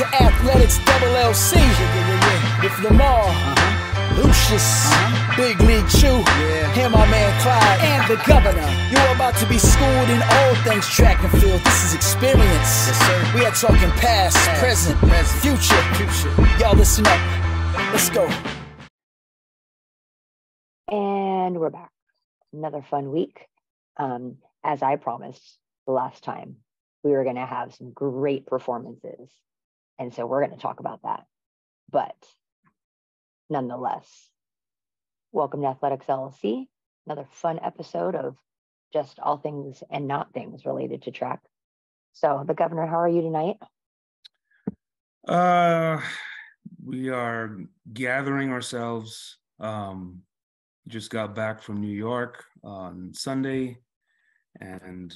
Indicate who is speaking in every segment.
Speaker 1: to Athletics Double LC with Lamar, Lucius, Big League Chew, and my man Clyde, and the Governor. You're about to be schooled in all things track and field. This is experience. Yes. We are talking past, present, future. Y'all listen up. Let's go.
Speaker 2: And we're back. Another fun week. Um, as I promised the last time, we were going to have some great performances. And so we're going to talk about that. But nonetheless, welcome to Athletics LLC, another fun episode of just all things and not things related to track. So, the governor, how are you tonight?
Speaker 3: Uh, we are gathering ourselves. Um, just got back from New York on Sunday, and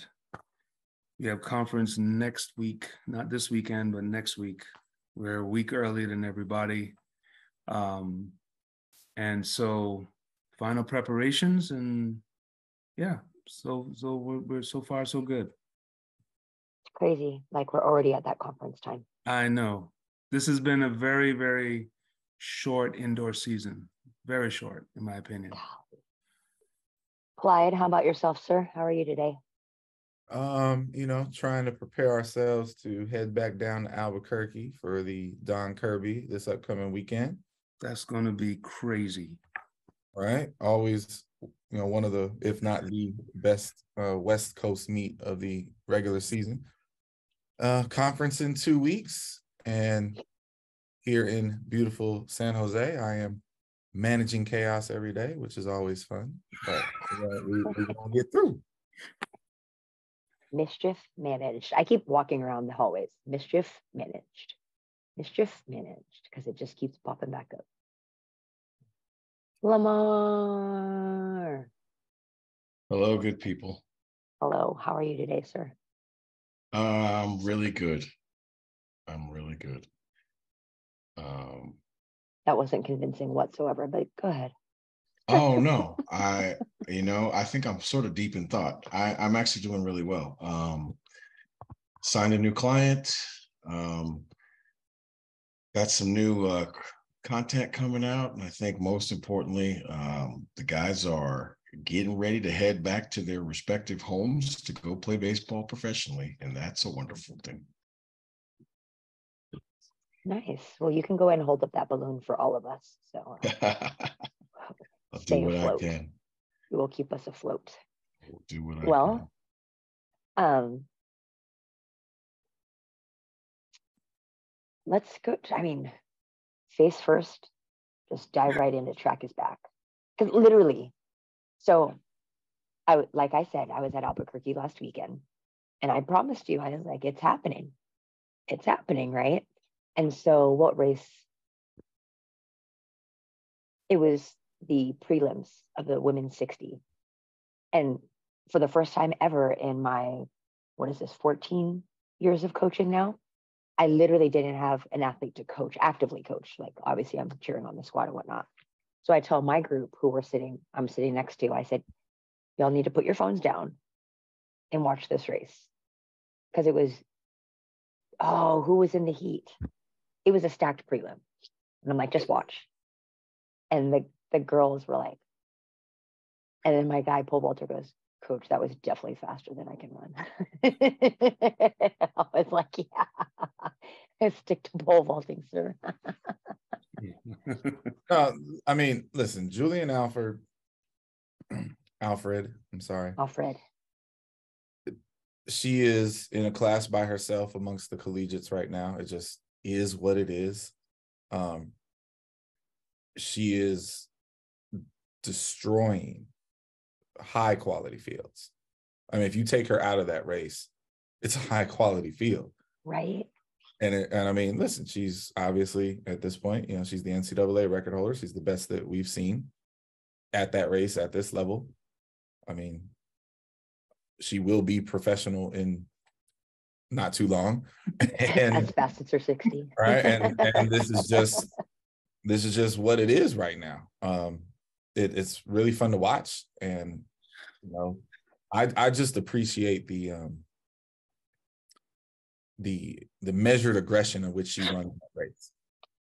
Speaker 3: we have conference next week. Not this weekend, but next week. We're a week earlier than everybody, um, and so final preparations and yeah. So so we're, we're so far so good.
Speaker 2: It's crazy. Like we're already at that conference time.
Speaker 3: I know. This has been a very, very short indoor season. Very short, in my opinion.
Speaker 2: Clyde, how about yourself, sir? How are you today?
Speaker 4: Um, you know, trying to prepare ourselves to head back down to Albuquerque for the Don Kirby this upcoming weekend.
Speaker 3: That's going to be crazy.
Speaker 4: Right? Always, you know, one of the, if not the best uh, West Coast meet of the regular season. Uh, conference in two weeks. And here in beautiful San Jose, I am managing chaos every day, which is always fun. But uh, we, we gonna get through.
Speaker 2: Mischief managed. I keep walking around the hallways. Mischief managed. Mischief managed because it just keeps popping back up. Lamar.
Speaker 5: Hello, good people.
Speaker 2: Hello. How are you today, sir?
Speaker 5: I'm really good. I'm really good. Um,
Speaker 2: that wasn't convincing whatsoever, but go ahead.
Speaker 5: Oh no, I you know I think I'm sort of deep in thought. I, I'm actually doing really well. Um, signed a new client. Um, got some new uh, content coming out, and I think most importantly, um, the guys are getting ready to head back to their respective homes to go play baseball professionally, and that's a wonderful thing.
Speaker 2: Nice. Well, you can go ahead and hold up that balloon for all of us. So uh,
Speaker 5: I'll do what afloat. I can.
Speaker 2: You will keep us afloat.
Speaker 5: I'll do what I
Speaker 2: well, can. um, let's go. To, I mean, face first, just dive right into track is back. Because literally, so I like I said, I was at Albuquerque last weekend, and I promised you, I was like, it's happening. It's happening, right? And so, what race? It was the prelims of the women's 60. And for the first time ever in my, what is this, 14 years of coaching now, I literally didn't have an athlete to coach, actively coach. Like, obviously, I'm cheering on the squad and whatnot. So I tell my group who we're sitting, I'm sitting next to, I said, y'all need to put your phones down and watch this race. Because it was, oh, who was in the heat? it was a stacked prelim. And I'm like, just watch. And the, the girls were like, and then my guy, Paul Walter, goes, Coach, that was definitely faster than I can run. I was like, yeah, I stick to pole vaulting, sir.
Speaker 4: uh, I mean, listen, Julien Alfred, Alfred, I'm sorry.
Speaker 2: Alfred.
Speaker 4: She is in a class by herself amongst the collegiates right now. It just is what it is. Um, she is destroying high quality fields. I mean, if you take her out of that race, it's a high quality field.
Speaker 2: Right.
Speaker 4: And it, and I mean, listen, she's obviously at this point, you know, she's the NCAA record holder. She's the best that we've seen at that race at this level. I mean, she will be professional in not too long.
Speaker 2: and as fast as her 60.
Speaker 4: right. And and this is just this is just what it is right now. Um it, it's really fun to watch. And you know, I I just appreciate the um the the measured aggression of which she runs that race.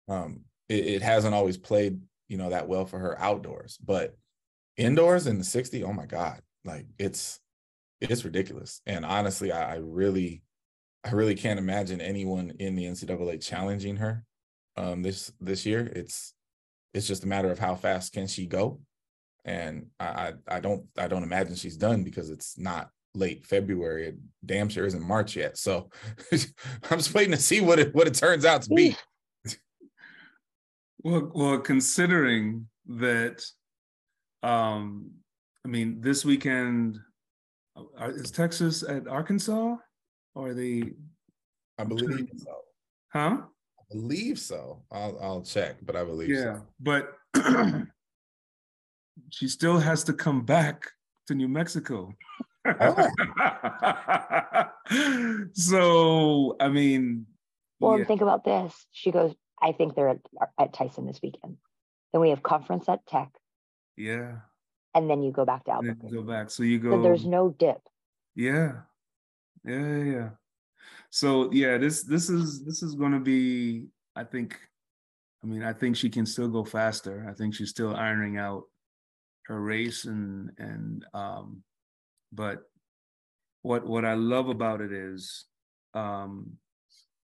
Speaker 4: Um, it, it hasn't always played, you know, that well for her outdoors, but indoors in the 60, oh my God, like it's it's ridiculous. And honestly, I, I really, I really can't imagine anyone in the NCAA challenging her um this this year. It's it's just a matter of how fast can she go. And I I, I don't I don't imagine she's done because it's not late February. It damn sure isn't March yet. So I'm just waiting to see what it what it turns out to be.
Speaker 3: Well, well, considering that, um, I mean, this weekend uh, is Texas at Arkansas, or are they?
Speaker 4: I believe so.
Speaker 3: Huh?
Speaker 4: I believe so. I'll I'll check, but I believe
Speaker 3: Yeah,
Speaker 4: so.
Speaker 3: but she still has to come back to New Mexico.
Speaker 4: Oh.
Speaker 3: so, I mean,
Speaker 2: Well,
Speaker 3: yeah,
Speaker 2: think about this. She goes, I think they're at, at Tyson this weekend. Then we have conference at Tech,
Speaker 3: yeah,
Speaker 2: and then you go back to
Speaker 3: and
Speaker 2: Albuquerque.
Speaker 3: go back. So you go.
Speaker 2: So there's no dip.
Speaker 3: Yeah. Yeah, yeah, yeah. So yeah, this this is this is gonna be, I think, I mean, I think she can still go faster. I think she's still ironing out her race and and um but what what I love about it is um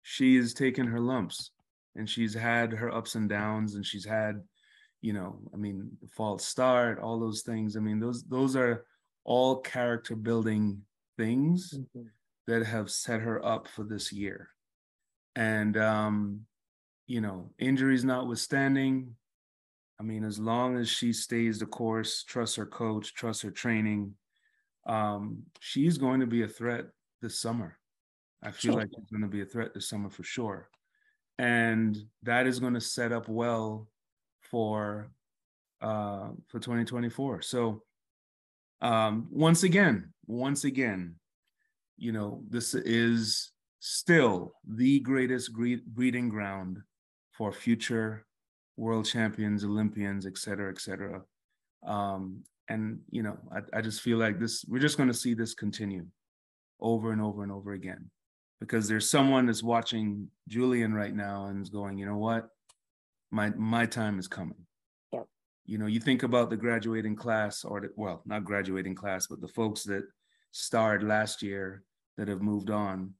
Speaker 3: she is taking her lumps and she's had her ups and downs and she's had you know i mean false start all those things. I mean those those are all character building things that have set her up for this year. And um you know injuries notwithstanding i mean as long as she stays the course trusts her coach trusts her training um she's going to be a threat this summer. I feel
Speaker 2: Sure.
Speaker 3: like she's going to be a threat this summer for sure. And that is going to set up well for uh for 2024 so um once again once again you know this is still the greatest breeding ground for future world champions olympians et cetera et cetera um and you know i, I just feel like this we're just going to see this continue over and over and over again because there's someone that's watching Julien right now and is going, you know what, my my time is coming.
Speaker 2: Yep.
Speaker 3: You know, you think about the graduating class, or the, well, not graduating class, but the folks that starred last year that have moved on.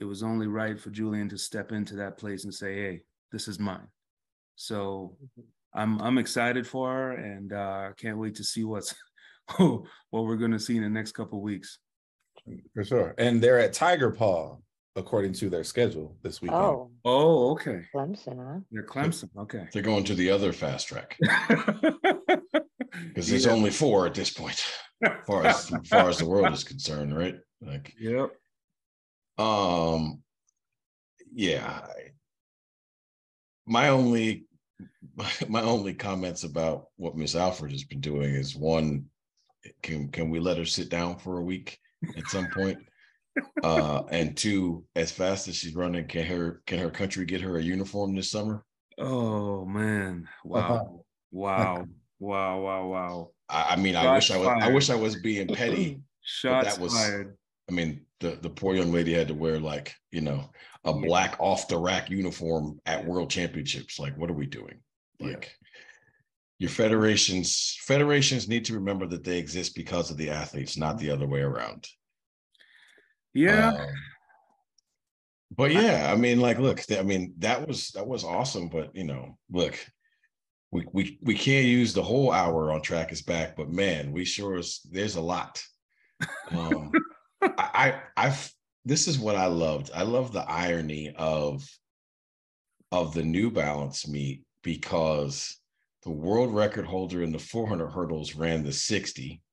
Speaker 3: It was only right for Julien to step into that place and say, "Hey, this is mine." So I'm I'm excited for her, and uh, can't wait to see what's what we're going to see in the next couple of weeks.
Speaker 4: For sure. And they're at Tiger Paw, according to their schedule this weekend.
Speaker 2: Oh,
Speaker 3: Oh, okay.
Speaker 2: Clemson, huh?
Speaker 3: They're Clemson. Okay.
Speaker 5: They're going to the other fast track because there's
Speaker 3: Yeah.
Speaker 5: only four at this point, as far as, as far as the world is concerned, right? Like,
Speaker 3: Yep.
Speaker 5: um, yeah. I- My only, my only comments about what Miss Alfred has been doing is one, can can we let her sit down for a week at some point? Uh, and two, as fast as she's running, can her can her country get her a uniform this summer?
Speaker 3: Oh man. Wow. Wow. Wow. Wow. Wow.
Speaker 5: I, I mean, I
Speaker 3: Shots
Speaker 5: wish I was I wish I was being petty.
Speaker 3: Shots
Speaker 5: was-
Speaker 3: fired.
Speaker 5: I mean, the the poor young lady had to wear like you know a black off the rack uniform at World Championships. Like, what are we doing?
Speaker 3: Yeah.
Speaker 5: Like, your federations federations need to remember that they exist because of the athletes, not the other way around.
Speaker 3: Yeah.
Speaker 5: Um, but yeah, I mean, like, look, I mean, that was that was awesome. But you know, look, we we we can't use the whole hour on track is back, but man, we sure is. There's a lot. Um, I, I I've this is what I loved. I love the irony of of the New Balance meet because the world record holder in the 400 hurdles ran the 60.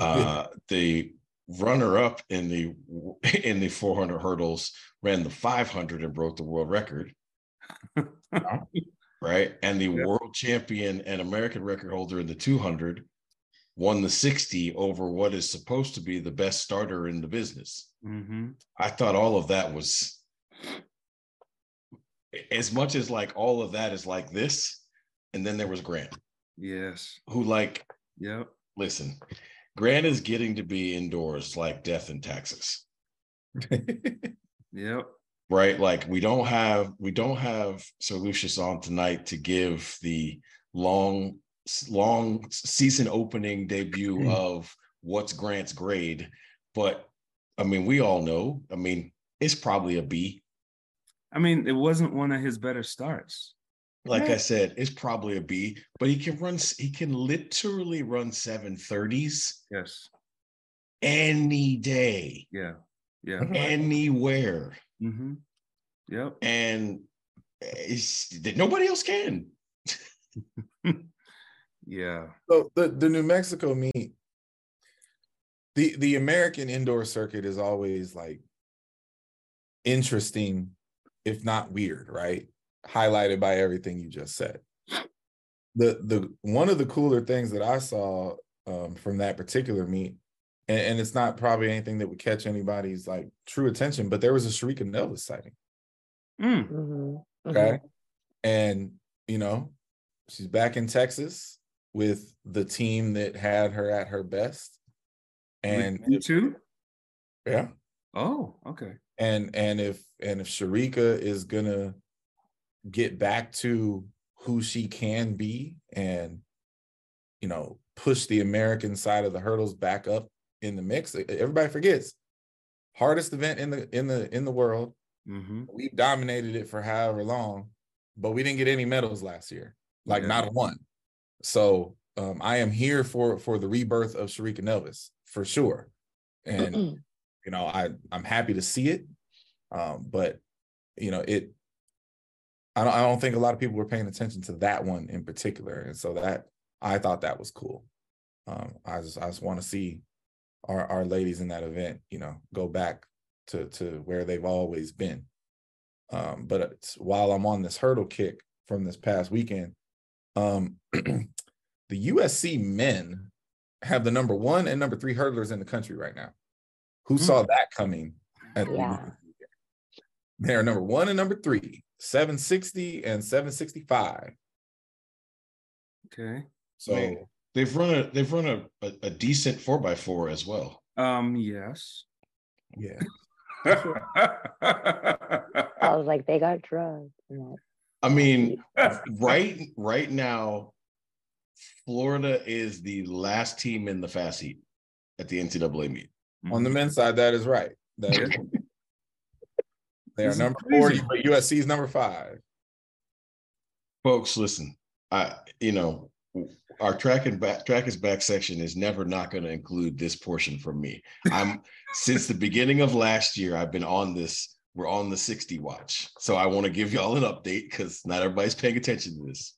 Speaker 5: Uh, the runner up in the in the 400 hurdles ran the 500 and broke the world record. right? And the
Speaker 3: Yep.
Speaker 5: world champion and American record holder in the 200 won the 60 over what is supposed to be the best starter in the business.
Speaker 3: hmm
Speaker 5: I thought all of that was as much as like all of that is like this. And then there was Grant,
Speaker 3: Yes.
Speaker 5: who like,
Speaker 3: Yep.
Speaker 5: listen, Grant is getting to be indoors like death in Texas.
Speaker 3: Yep.
Speaker 5: right? Like we don't have we don't have Sir Lucius on tonight to give the long long season opening debut
Speaker 4: Mm.
Speaker 5: of what's Grant's grade, but I mean we all know. I mean it's probably a B.
Speaker 3: I mean, it wasn't one of his better starts.
Speaker 5: Like
Speaker 3: Yeah.
Speaker 5: I said, it's probably a B, but he can run. He can literally run seven thirties
Speaker 3: Yes.
Speaker 5: any day,
Speaker 3: Yeah. Yeah.
Speaker 5: anywhere,
Speaker 3: Mm-hmm. Yep.
Speaker 5: and it's that nobody else can.
Speaker 3: Yeah.
Speaker 4: So the, the New Mexico meet, the the American indoor circuit is always like interesting, if not weird, right? Highlighted by everything you just said. The the one of the cooler things that I saw um, from that particular meet, and, and it's not probably anything that would catch anybody's like true attention, but there was a Sharika Nelvis sighting.
Speaker 3: Mm.
Speaker 2: Mhm,
Speaker 4: Okay.
Speaker 2: mhm.
Speaker 4: And, you know, she's back in Texas with the team that had her at her best. And
Speaker 3: you too?
Speaker 4: yeah.
Speaker 3: Oh, okay.
Speaker 4: And and if and if Sharika is gonna get back to who she can be and you know push the American side of the hurdles back up in the mix, everybody forgets hardest event in the in the in the world.
Speaker 3: Mm-hmm.
Speaker 4: we dominated it for however long, but we didn't get any medals last year, like
Speaker 3: Yeah.
Speaker 4: not one. So um, I am here for for the rebirth of Sharika Nelvis for sure, and you know I I'm happy to see it, um, but you know it. I don't I don't think a lot of people were paying attention to that one in particular, and so that I thought that was cool. Um, I just I just want to see our our ladies in that event, you know, go back to to where they've always been. Um, but it's, while I'm on this hurdle kick from this past weekend, um, the USC men have the number one and number three hurdlers in the country right now. Who
Speaker 3: Hmm.
Speaker 4: saw that coming? At
Speaker 2: Yeah.
Speaker 4: the? They are number one and number three, 760 and 765.
Speaker 3: Okay.
Speaker 4: So
Speaker 5: Man. They've run a they've run a, a, a decent four by four as well.
Speaker 3: Um, yes.
Speaker 4: yeah.
Speaker 2: I was like, they got drugs. and that.
Speaker 5: I mean, right right now, Florida is the last team in the fast heat at the NCAA meet. Mm-hmm.
Speaker 4: On the men's side, that is right. That is they are number four,
Speaker 3: crazy.
Speaker 4: but USC is number five.
Speaker 5: Folks, listen, I you know our track and back track is back section is never not going to include this portion from me. I'm since the beginning of last year, I've been on this. We're on the 60 watch. So I want to give y'all an update because not everybody's paying attention to this.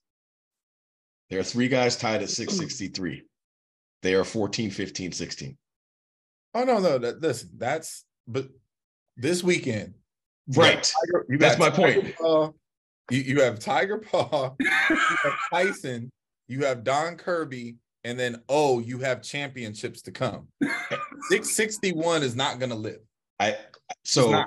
Speaker 5: There are three guys tied at 663. They are 14, 15, 16.
Speaker 4: Oh no, no, that, listen, that's but this weekend,
Speaker 5: Right.
Speaker 4: Tiger-
Speaker 5: That's my
Speaker 4: Tiger
Speaker 5: point.
Speaker 4: Paw, you, you have Tiger Paw, you have Tyson, you have Don Kirby, and then oh, you have championships to come. 661 is not gonna live.
Speaker 5: I so.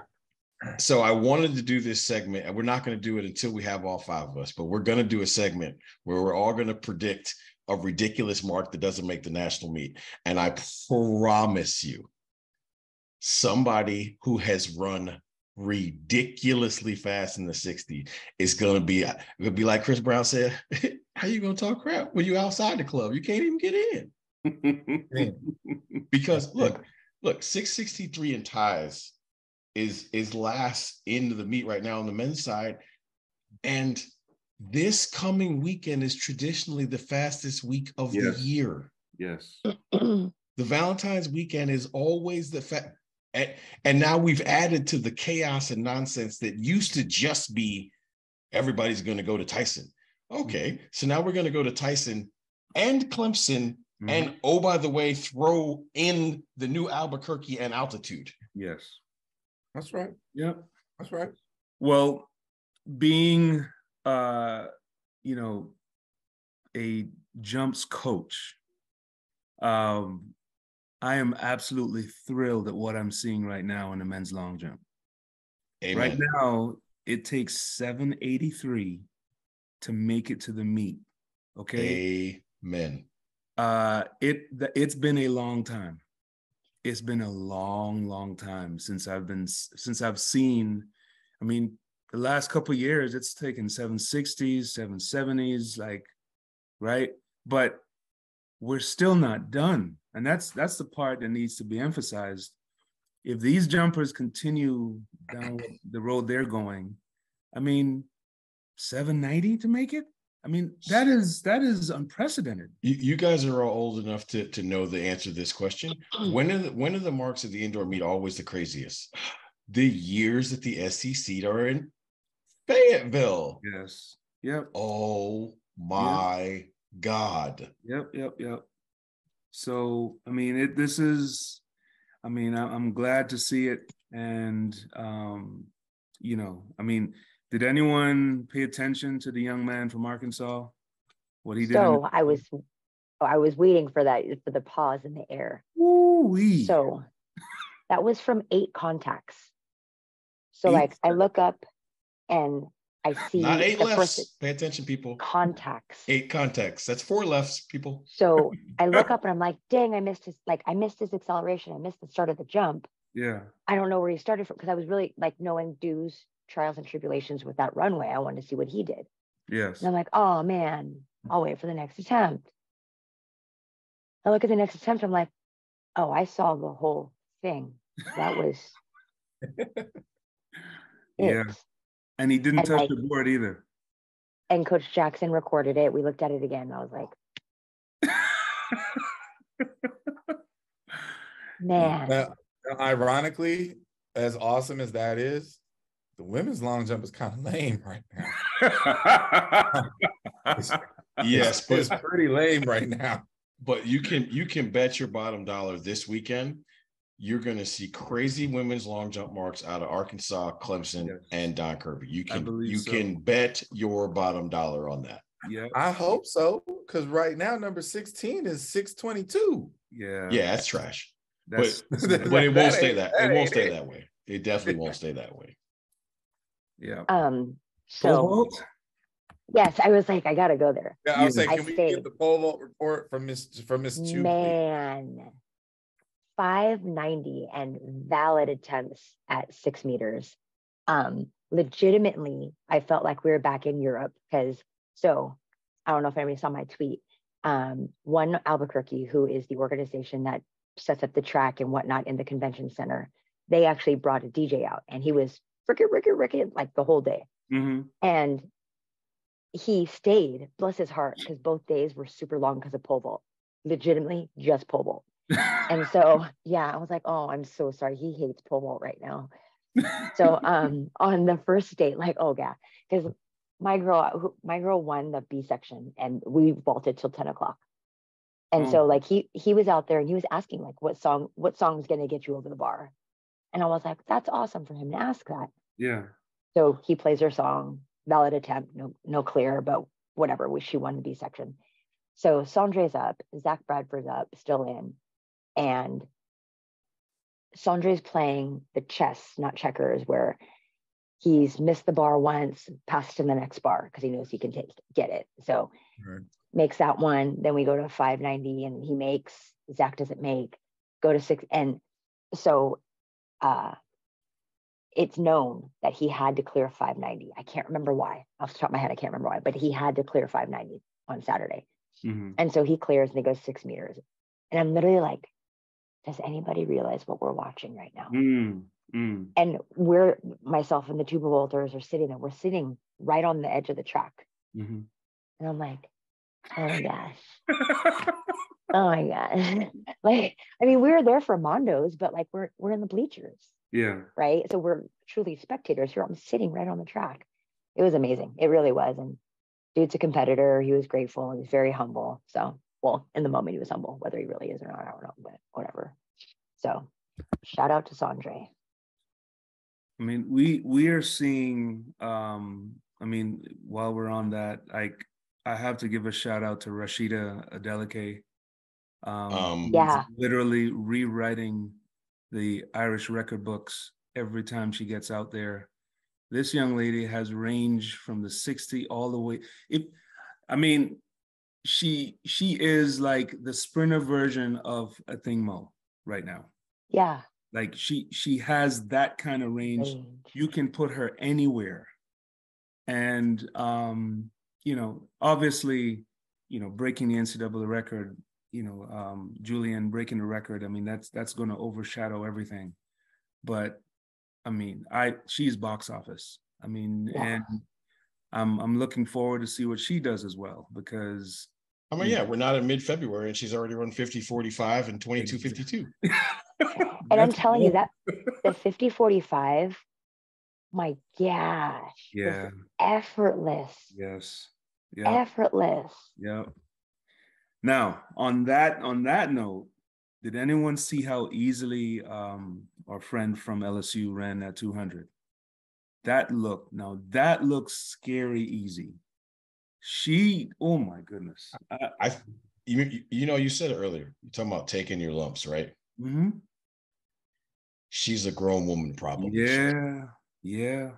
Speaker 5: So I wanted to do this segment, and we're not going to do it until we have all five of us, but we're going to do a segment where we're all going to predict a ridiculous mark that doesn't make the national meet. And I promise you, somebody who has run ridiculously fast in the 60 is going to be it'll be like Chris Brown said, how are you going to talk crap when you outside the club? You can't even get in. because look, look, 663 in ties is is last into the meet right now on the men's side. And this coming weekend is traditionally the fastest week of
Speaker 3: Yes.
Speaker 5: the year.
Speaker 3: yes.
Speaker 5: The Valentine's weekend is always the fact. And, and now we've added to the chaos and nonsense that used to just be everybody's going to go to Tyson. Okay, so now we're going to go to Tyson and Clemson
Speaker 3: Mhm.
Speaker 5: and oh, by the way, throw in the new Albuquerque and altitude.
Speaker 3: yes.
Speaker 4: That's right.
Speaker 3: Yep.
Speaker 4: That's right.
Speaker 3: Well, being uh, you know, a jumps coach, um, I am absolutely thrilled at what I'm seeing right now in the men's long jump.
Speaker 5: Amen.
Speaker 3: Right now, it takes 783 to make it to the meet. Okay.
Speaker 5: Amen.
Speaker 3: Uh it it's been a long time. It's been a long, long time since I've been since I've seen. I mean, the last couple years, it's taken 760s, 770s, like, right? But we're still not done. And that's that's the part that needs to be emphasized. If these jumpers continue down the road they're going, I mean, 790 to make it? I mean, that is that is unprecedented.
Speaker 5: You, you guys are all old enough to, to know the answer to this question. When are the, when are the marks of the indoor meet always the craziest? The years that the SEC are in Fayetteville.
Speaker 3: Yes. Yep.
Speaker 5: Oh my yep. God.
Speaker 3: Yep. Yep. Yep. So I mean, it. This is. I mean, I, I'm glad to see it, and um, you know, I mean, did anyone pay attention to the young man from Arkansas?
Speaker 2: What he did? So the- I was, I was waiting for that for the pause in the air.
Speaker 3: Ooh-wee.
Speaker 2: So that was from eight contacts. So eight? like I look up and I see
Speaker 5: not eight lefts. Pay attention, people.
Speaker 2: Contacts.
Speaker 5: Eight contacts. That's four lefts, people.
Speaker 2: So I look up and I'm like, dang, I missed his like I missed his acceleration. I missed the start of the jump.
Speaker 3: Yeah.
Speaker 2: I don't know where he started from because I was really like knowing dues trials and tribulations with that runway. I wanted to see what he did.
Speaker 3: Yes.
Speaker 2: And I'm like, oh man, mm. I'll wait for the next attempt. I look at the next attempt. I'm like, oh, I saw the whole thing. That was
Speaker 3: yeah. And he didn't and touch like, the board either.
Speaker 2: And Coach Jackson recorded it. We looked at it again. I was like, man.
Speaker 4: Now, ironically, as awesome as that is, the women's long jump is kind of lame right now.
Speaker 5: it's, yes,
Speaker 4: but it's pretty lame right now.
Speaker 5: But you can you can bet your bottom dollar this weekend you're going to see crazy women's long jump marks out of Arkansas, Clemson, yes. and Don Kirby. You can you so. can bet your bottom dollar on that.
Speaker 3: Yeah,
Speaker 4: I hope so because right now number 16 is 622.
Speaker 3: Yeah,
Speaker 5: yeah, that's trash. That's, but, but it won't stay that. It won't stay that way. It definitely won't stay that way.
Speaker 3: Yeah.
Speaker 2: Um. So. Yes, I was like, I gotta go there.
Speaker 4: Yeah, I was like, can I we stayed. get the pole vault report from Miss from Miss Two?
Speaker 2: Man, 590 and valid attempts at six meters. Um, legitimately, I felt like we were back in Europe because so I don't know if anybody saw my tweet. Um, one Albuquerque, who is the organization that sets up the track and whatnot in the convention center, they actually brought a DJ out and he was Ricky, Ricky, Ricky, like the whole day.
Speaker 3: Mm-hmm.
Speaker 2: And he stayed, bless his heart, because both days were super long because of pole vault. Legitimately, just pole vault and so yeah, I was like, oh, I'm so sorry. He hates pole vault right now. so um on the first date, like, oh yeah, because my girl, my girl won the B section and we vaulted till 10 o'clock. And oh. so like he he was out there and he was asking like what song, what song is gonna get you over the bar? And I was like, that's awesome for him to ask that.
Speaker 3: Yeah.
Speaker 2: So he plays her song, valid attempt, no, no clear, but whatever, she won the B section. So Sondre's up, Zach Bradford's up, still in and Sondre's playing the chess, not checkers, where he's missed the bar once, passed to the next bar because he knows he can take get it. So right. makes that one. Then we go to 590 and he makes, Zach doesn't make, go to six. And so uh it's known that he had to clear 590. I can't remember why. Off the top of my head, I can't remember why, but he had to clear 590 on Saturday. Mm-hmm. And so he clears and he goes six meters. And I'm literally like, does anybody realize what we're watching right now?
Speaker 3: Mm, mm.
Speaker 2: And we're myself and the two vaulters are sitting there. We're sitting right on the edge of the track.
Speaker 3: Mm-hmm.
Speaker 2: And I'm like, oh my gosh. oh my god like, I mean, we were there for Mondo's, but like we're we're in the bleachers.
Speaker 3: Yeah.
Speaker 2: Right. So we're truly spectators here. I'm sitting right on the track. It was amazing. It really was. And dude's a competitor. He was grateful. He was very humble. So well, in the moment he was humble, whether he really is or not, I don't know, but whatever. So shout out to Sondre.
Speaker 3: I mean, we we are seeing um, I mean, while we're on that, like I have to give a shout out to Rhasidat Adeleke.
Speaker 5: Um, um
Speaker 2: yeah,
Speaker 3: literally rewriting the Irish record books every time she gets out there. This young lady has range from the 60 all the way. If I mean, she she is like the sprinter version of Athing Mu right now.
Speaker 2: Yeah.
Speaker 3: Like she she has that kind of range.
Speaker 2: range.
Speaker 3: You can put her anywhere. And um, you know, obviously, you know, breaking the NCAA record, you know, um, Julien breaking the record. I mean, that's that's going to overshadow everything. But I mean, I she's box office. I mean,
Speaker 2: Yeah.
Speaker 3: and I'm I'm looking forward to see what she does as well because
Speaker 5: I mean, yeah, we're not in mid February and she's already run 50 45 and 22 52.
Speaker 2: And I'm
Speaker 3: That's
Speaker 2: telling you that the 50 45, my gosh.
Speaker 3: Yeah.
Speaker 2: Effortless.
Speaker 3: Yes. Yeah.
Speaker 2: Effortless.
Speaker 3: Yeah. Now, on that on that note, did anyone see how easily um our friend from LSU ran that 200? That look now that looks scary easy. She, oh my goodness. I,
Speaker 5: I you, you know, you said it earlier. You're talking about taking your lumps, right?
Speaker 3: Mm-hmm.
Speaker 5: She's a grown woman problem.
Speaker 3: Yeah. Yeah.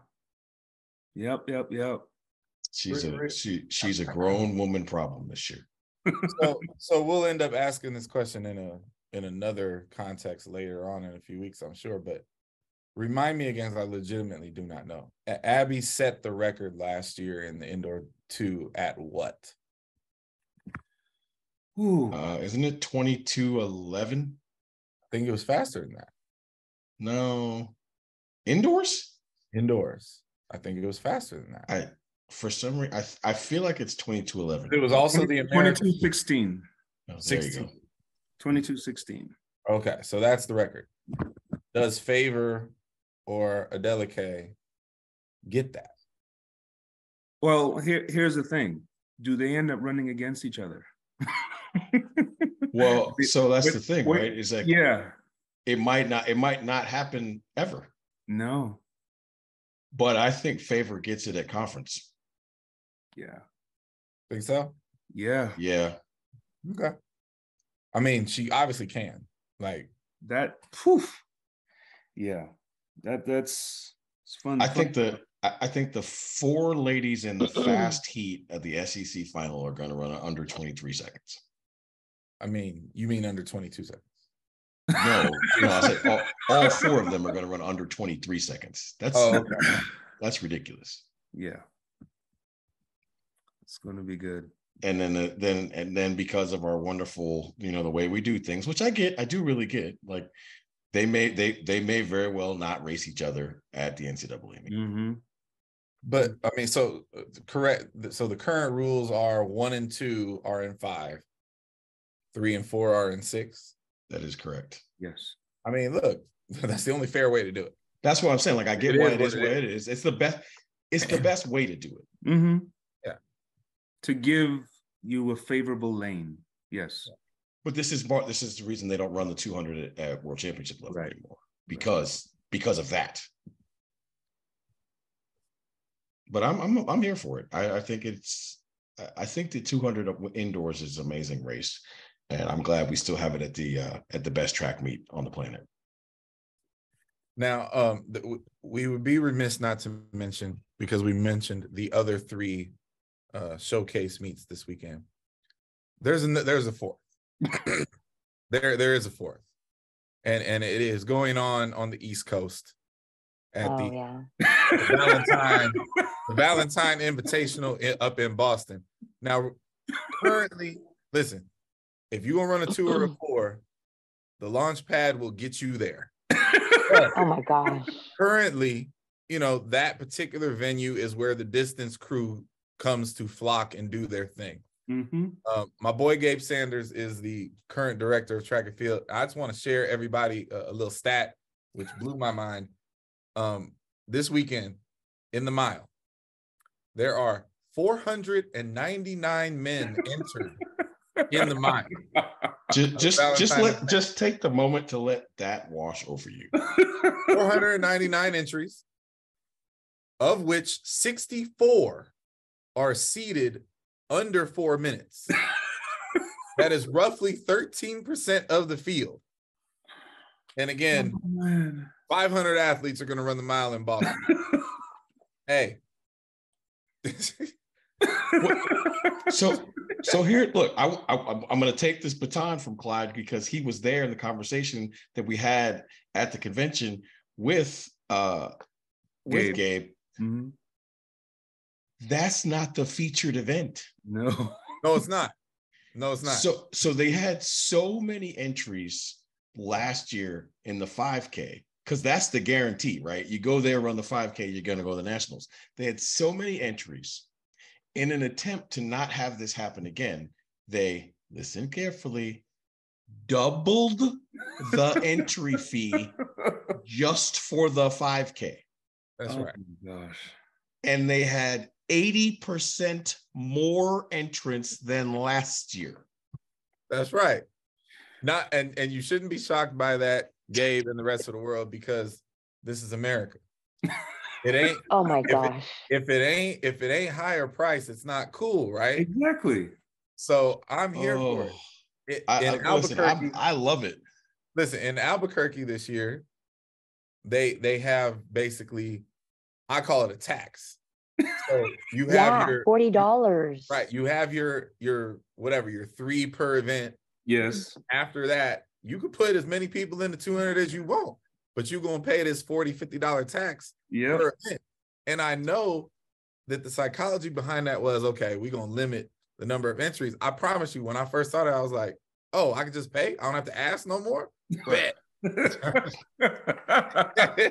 Speaker 3: Yep, yep, yep.
Speaker 5: She's a she she's a grown woman problem this year.
Speaker 4: So so we'll end up asking this question in a in another context later on in a few weeks, I'm sure. But remind me again, 'cause I legitimately do not know. Abby set the record last year in the indoor two at what?
Speaker 3: Ooh.
Speaker 5: Uh, isn't it 22 11?
Speaker 4: I think it was faster than that.
Speaker 5: No. Indoors?
Speaker 4: Indoors. I think it was faster than that.
Speaker 5: I for some reason I I feel like it's 22 11.
Speaker 4: it was also the American
Speaker 3: 22 16.
Speaker 5: there
Speaker 4: 16.
Speaker 5: go.
Speaker 3: 22 16.
Speaker 4: Okay, so that's the record. Does Favor or Adeleke get that?
Speaker 3: Well, here, here's the thing. Do they end up running against each other?
Speaker 5: Well, so that's
Speaker 3: Wait,
Speaker 5: the thing,
Speaker 3: wait,
Speaker 5: right? Is that
Speaker 3: yeah.
Speaker 5: it might not it might not happen ever.
Speaker 3: No.
Speaker 5: But I think favor gets it at conference.
Speaker 3: Yeah.
Speaker 4: Think so?
Speaker 3: Yeah.
Speaker 5: Yeah.
Speaker 4: Okay. I mean, she obviously can. Like,
Speaker 3: That poof. Yeah. That that's it's fun.
Speaker 5: I
Speaker 3: fun-
Speaker 5: think the I I think the four ladies in the fast heat of the SEC final are going to run under 23 seconds.
Speaker 4: I mean, you mean under 22 seconds.
Speaker 5: No, no, I said all, all four of them are going to run under 23 seconds. That's
Speaker 4: Oh, okay.
Speaker 5: that's ridiculous.
Speaker 3: yeah. It's gonna be good.
Speaker 5: And then uh, then and then because of our wonderful, you know, the way we do things, which I get, I do really get, like they may they they may very well not race each other at the NCAA meet.
Speaker 3: Mm-hmm.
Speaker 4: But I mean, so uh, correct. So the current rules are one and two are in five, three and four are in six.
Speaker 5: That is correct.
Speaker 3: Yes.
Speaker 4: I mean, look, that's the only fair way to do it.
Speaker 5: That's what I'm saying. Like I get
Speaker 4: It
Speaker 5: why
Speaker 4: is
Speaker 5: it
Speaker 4: what
Speaker 5: is
Speaker 4: it
Speaker 5: what it is. It's the best. It's the best way to do it.
Speaker 3: Mm-hmm.
Speaker 4: Yeah.
Speaker 3: To give you a favorable lane. Yes.
Speaker 5: But this is more. This is the reason they don't run the 200 at, at World Championship level
Speaker 3: Right.
Speaker 5: anymore because because of that. But I'm I'm I'm here for it. I, I think it's I- I think the 200 indoors is an amazing race, and I'm glad we still have it at the uh, at the best track meet on the planet.
Speaker 4: Now, um, th- we would be remiss not to mention because we mentioned the other three uh, showcase meets this weekend. There's a there's a fourth. there there is a fourth, and and it is going on on the East Coast at
Speaker 2: oh,
Speaker 4: the
Speaker 2: yeah.
Speaker 4: Valentine the Valentine Invitational i- up in Boston. Now, currently, listen, if you want to run a tour of a four, the launch pad will get you there.
Speaker 2: Oh, my gosh.
Speaker 4: Currently, you know, that particular venue is where the distance crew comes to flock and do their thing.
Speaker 3: mm-hmm.
Speaker 4: Um, my boy Gabe Sanders is the current director of track and field. I just want to share everybody a, a little stat, which blew my mind. Um, this weekend in the mile, there are 499 men entered in the mile.
Speaker 5: Just just just let
Speaker 4: Day.
Speaker 5: just take the moment to let that wash over you.
Speaker 4: 499 entries, of which 64 are seated under four minutes. that is roughly 13% of the field. And again,
Speaker 3: Oh,
Speaker 4: 500 athletes are going to run the mile in Boston. hey.
Speaker 5: So so here, look, I, I I'm going to take this baton from Clyde because he was there in the conversation that we had at the convention with uh with
Speaker 3: Gabe.
Speaker 5: Gabe.
Speaker 3: Mhm.
Speaker 5: That's not the featured event.
Speaker 3: No.
Speaker 4: No, it's not. No, it's not.
Speaker 5: So so they had so many entries last year in the 5K because that's the guarantee, right? You go there, run the 5K, you're gonna go to the nationals. They had so many entries. In an attempt to not have this happen again, they listen carefully, doubled the entry fee just for the 5K.
Speaker 4: That's
Speaker 3: oh
Speaker 4: right.
Speaker 3: gosh.
Speaker 5: And they had 80% more entrants than last year.
Speaker 4: That's right. Not and and you shouldn't be shocked by that, Gabe, and the rest of the world because this is America. It ain't
Speaker 2: Oh my gosh.
Speaker 4: if it ain't if it ain't higher price, it's not cool, right?
Speaker 3: Exactly.
Speaker 4: So I'm here for it.
Speaker 5: Oh,
Speaker 4: it.
Speaker 5: I,
Speaker 4: in
Speaker 5: I, listen,
Speaker 4: Albuquerque,
Speaker 5: I love it.
Speaker 4: listen, in Albuquerque this year, they they have basically, I call it a tax. So you have
Speaker 2: Yeah,
Speaker 4: your
Speaker 2: forty dollars.
Speaker 4: right, you have your your whatever your three per event.
Speaker 3: Yes.
Speaker 4: After that, you could put as many people in the 200 as you want, but you're gonna pay this 40 50 dollar tax
Speaker 3: Yep.
Speaker 4: per event. And I know that the psychology behind that was okay, we're gonna limit the number of entries. I promise you, when I first saw that, I was like, oh, I can just pay. I don't have to ask no more. Bet.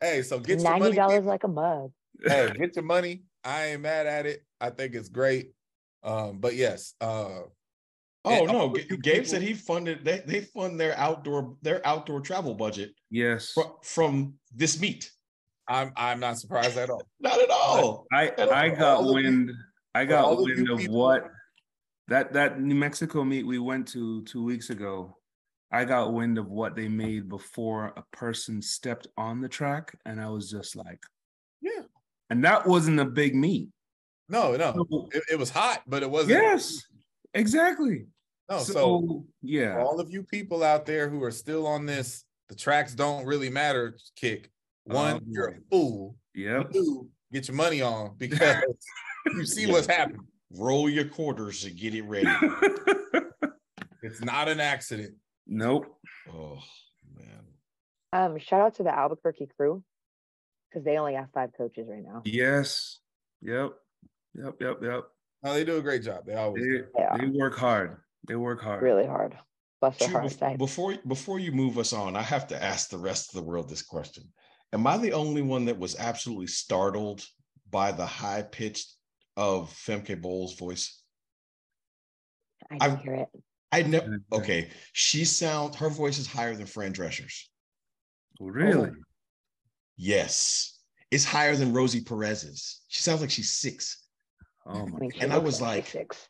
Speaker 4: hey, so get your
Speaker 2: Ninety dollars like a mug.
Speaker 4: Hey, get your money. I ain't mad at it. I think it's great. Um, but yes, uh,
Speaker 5: Oh no,
Speaker 4: all
Speaker 5: G-
Speaker 4: you
Speaker 5: Gabe said he funded they they fund their outdoor their outdoor travel budget
Speaker 3: yes.
Speaker 5: fr- from this meet.
Speaker 4: I'm I'm not surprised at all.
Speaker 5: Not at all.
Speaker 3: I
Speaker 5: And
Speaker 3: I
Speaker 5: all
Speaker 3: got
Speaker 5: of you-
Speaker 3: wind. I got
Speaker 4: all of
Speaker 3: wind of
Speaker 4: people-
Speaker 3: what that that New Mexico meet we went to two weeks ago. I got wind of what they made before a person stepped on the track, and I was just like,
Speaker 4: Yeah.
Speaker 3: And that wasn't a big meet.
Speaker 4: No, no,
Speaker 3: So-
Speaker 4: it, it was hot, but it wasn't.
Speaker 3: yes, exactly.
Speaker 4: No,
Speaker 3: so,
Speaker 4: so
Speaker 3: yeah,
Speaker 4: all of you people out there who are still on this, the tracks don't really matter kick. One,
Speaker 3: Oh,
Speaker 4: you're a fool.
Speaker 3: Yeah.
Speaker 4: Two, get your money on because you see what's happening.
Speaker 5: Roll your quarters and get it ready.
Speaker 4: It's not an accident.
Speaker 3: nope.
Speaker 5: oh man.
Speaker 2: Um, shout out to the Albuquerque crew because they only have five coaches right now.
Speaker 3: Yes. Yep. Yep. Yep. Yep.
Speaker 4: No, they do a great job. They always
Speaker 3: They,
Speaker 4: do.
Speaker 2: Yeah.
Speaker 3: they work hard. They work hard.
Speaker 2: Really hard. Bless their hearts.
Speaker 5: before before you move us on, I have to ask the rest of the world this question. Am I the only one that was absolutely startled by the high pitched of Femke Bol's voice?
Speaker 2: I
Speaker 5: I-
Speaker 2: didn't hear it.
Speaker 5: I never okay. She sound her voice is higher than Fran Drescher's.
Speaker 3: Really?
Speaker 5: Yes. It's higher than Rosie Perez's. She sounds like she's six.
Speaker 3: Oh
Speaker 2: I
Speaker 3: my.
Speaker 2: mean,
Speaker 5: and I was
Speaker 2: she's
Speaker 5: like-
Speaker 2: six.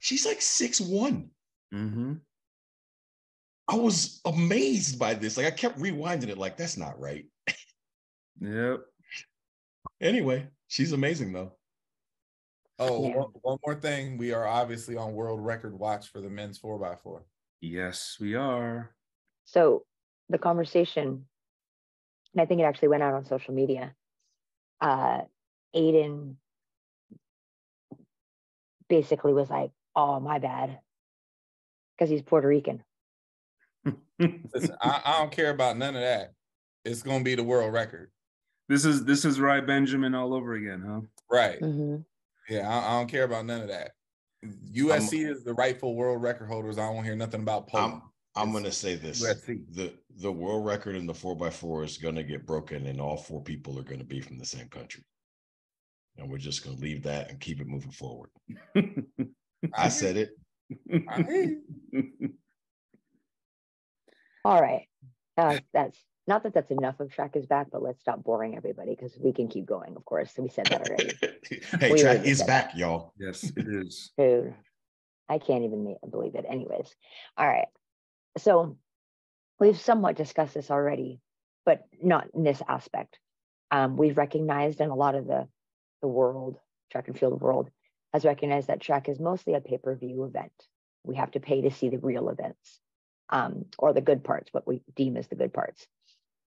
Speaker 5: She's like six one.
Speaker 3: Mm-hmm.
Speaker 5: I was amazed by this. Like I kept rewinding it, like that's not right.
Speaker 3: Yep.
Speaker 5: Anyway, she's amazing though.
Speaker 4: Oh,
Speaker 2: Yeah.
Speaker 4: one, one more thing. We are obviously on world record watch for the men's four x four.
Speaker 3: Yes, we are.
Speaker 2: So the conversation, and I think it actually went out on social media. Uh, Ayden basically was like, "Oh, my bad," because he's Puerto Rican.
Speaker 4: Listen, I, I don't care about none of that. It's gonna be the world record.
Speaker 3: This is this is Rai Benjamin all over again, huh?
Speaker 4: Right.
Speaker 2: Mhm.
Speaker 4: Yeah, I, I don't care about none of that. USC is the rightful world record holders. I won't hear nothing about Poland.
Speaker 5: I'm I'm gonna say this.
Speaker 4: USC.
Speaker 5: The the world record in the four by four is gonna get broken and all four people are gonna be from the same country. And we're just gonna leave that and keep it moving forward. I said it.
Speaker 4: I hear you.
Speaker 2: All right, uh, that's not that that's enough of track is back, but let's stop boring everybody because we can keep going. Of course, we said that already.
Speaker 5: hey,
Speaker 2: We
Speaker 5: track is
Speaker 2: said
Speaker 5: back, y'all.
Speaker 3: yes, it is.
Speaker 2: Dude, I can't even believe it. Anyways, all right. So we've somewhat discussed this already, but not in this aspect. Um, we've recognized, and a lot of the the world, track and field world, has recognized that track is mostly a pay per view event. We have to pay to see the real events, um, or the good parts, what we deem as the good parts.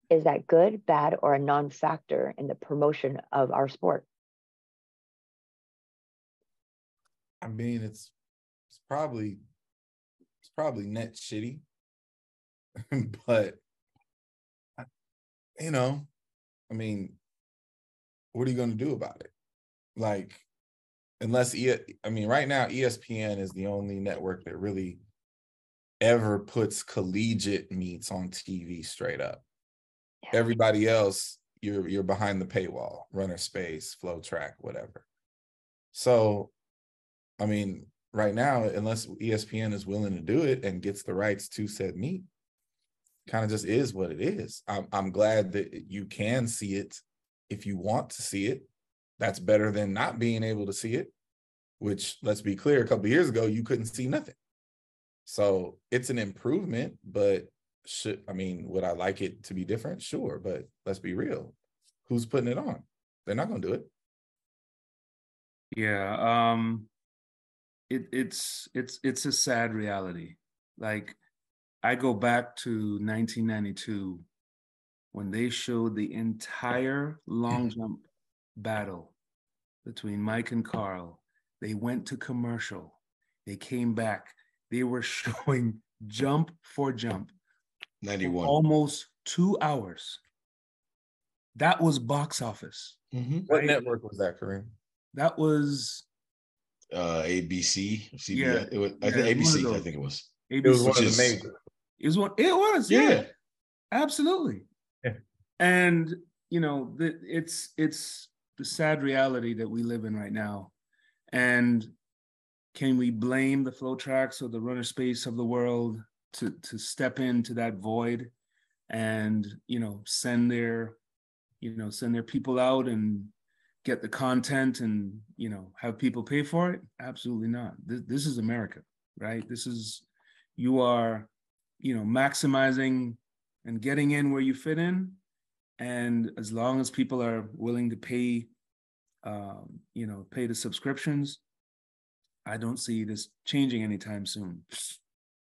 Speaker 2: Is that good, bad, or a non factor in the promotion of our sport?
Speaker 4: I mean, it's it's probably it's probably net shitty, but you know, I mean, what are you going to do about it? Like, unless e, I mean, right now ESPN is the only network that really ever puts collegiate meets on TV straight up. Yeah. Everybody else, you're you're behind the paywall, runner space, FloTrack, whatever. So, I mean, right now, unless ESPN is willing to do it and gets the rights to said meet, kind of just is what it is. I'm I'm glad that you can see it if you want to see it. That's better than not being able to see it. Which, let's be clear, a couple years ago you couldn't see nothing. So it's an improvement, but should I mean, would I like it to be different? Sure, but let's be real. Who's putting it on? They're not to do it.
Speaker 3: Yeah, um it it's it's it's a sad reality. Like I go back to 1992 when they showed the entire long jump battle between Mike and Carl. They went to commercial. They came back. They were showing jump for jump.
Speaker 5: 91.
Speaker 3: Almost two hours. That was box office.
Speaker 4: Mm-hmm. What network was that, Kareem?
Speaker 3: That was
Speaker 5: uh ABC. CBS. Yeah, it was, I think ABC. I think it was.
Speaker 4: ABC. It was one of the major.
Speaker 3: It was one. It was. Yeah. yeah. Absolutely. Yeah. And you know, the, it's it's the sad reality that we live in right now. And can we blame the FloTracks or the RunnerSpace of the world to to step into that void and you know send their you know send their people out and get the content and you know have people pay for it absolutely not this, this is america right this is you are you know maximizing and getting in where you fit in and as long as people are willing to pay um, you know pay the subscriptions i don't see this changing anytime soon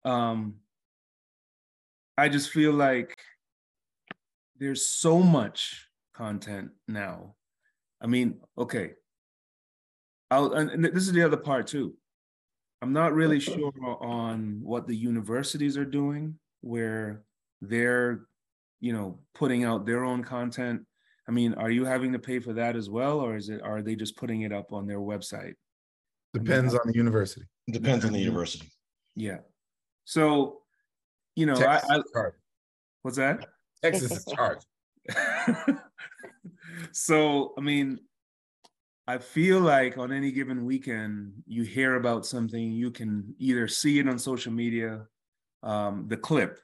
Speaker 3: um, i just feel like there's so much content now I mean, okay. I'll, and this is the other part too. I'm not really sure on what the universities are doing, where they're, you know, putting out their own content. I mean, are you having to pay for that as well, or is it are they just putting it up on their website?
Speaker 4: Depends on the university.
Speaker 5: Depends on the mm-hmm. university.
Speaker 3: Yeah. So, you know, Texas I, I what's that?
Speaker 4: Texas is charged.
Speaker 3: so I mean, I feel like on any given weekend, you hear about something, you can either see it on social media, um, the clip,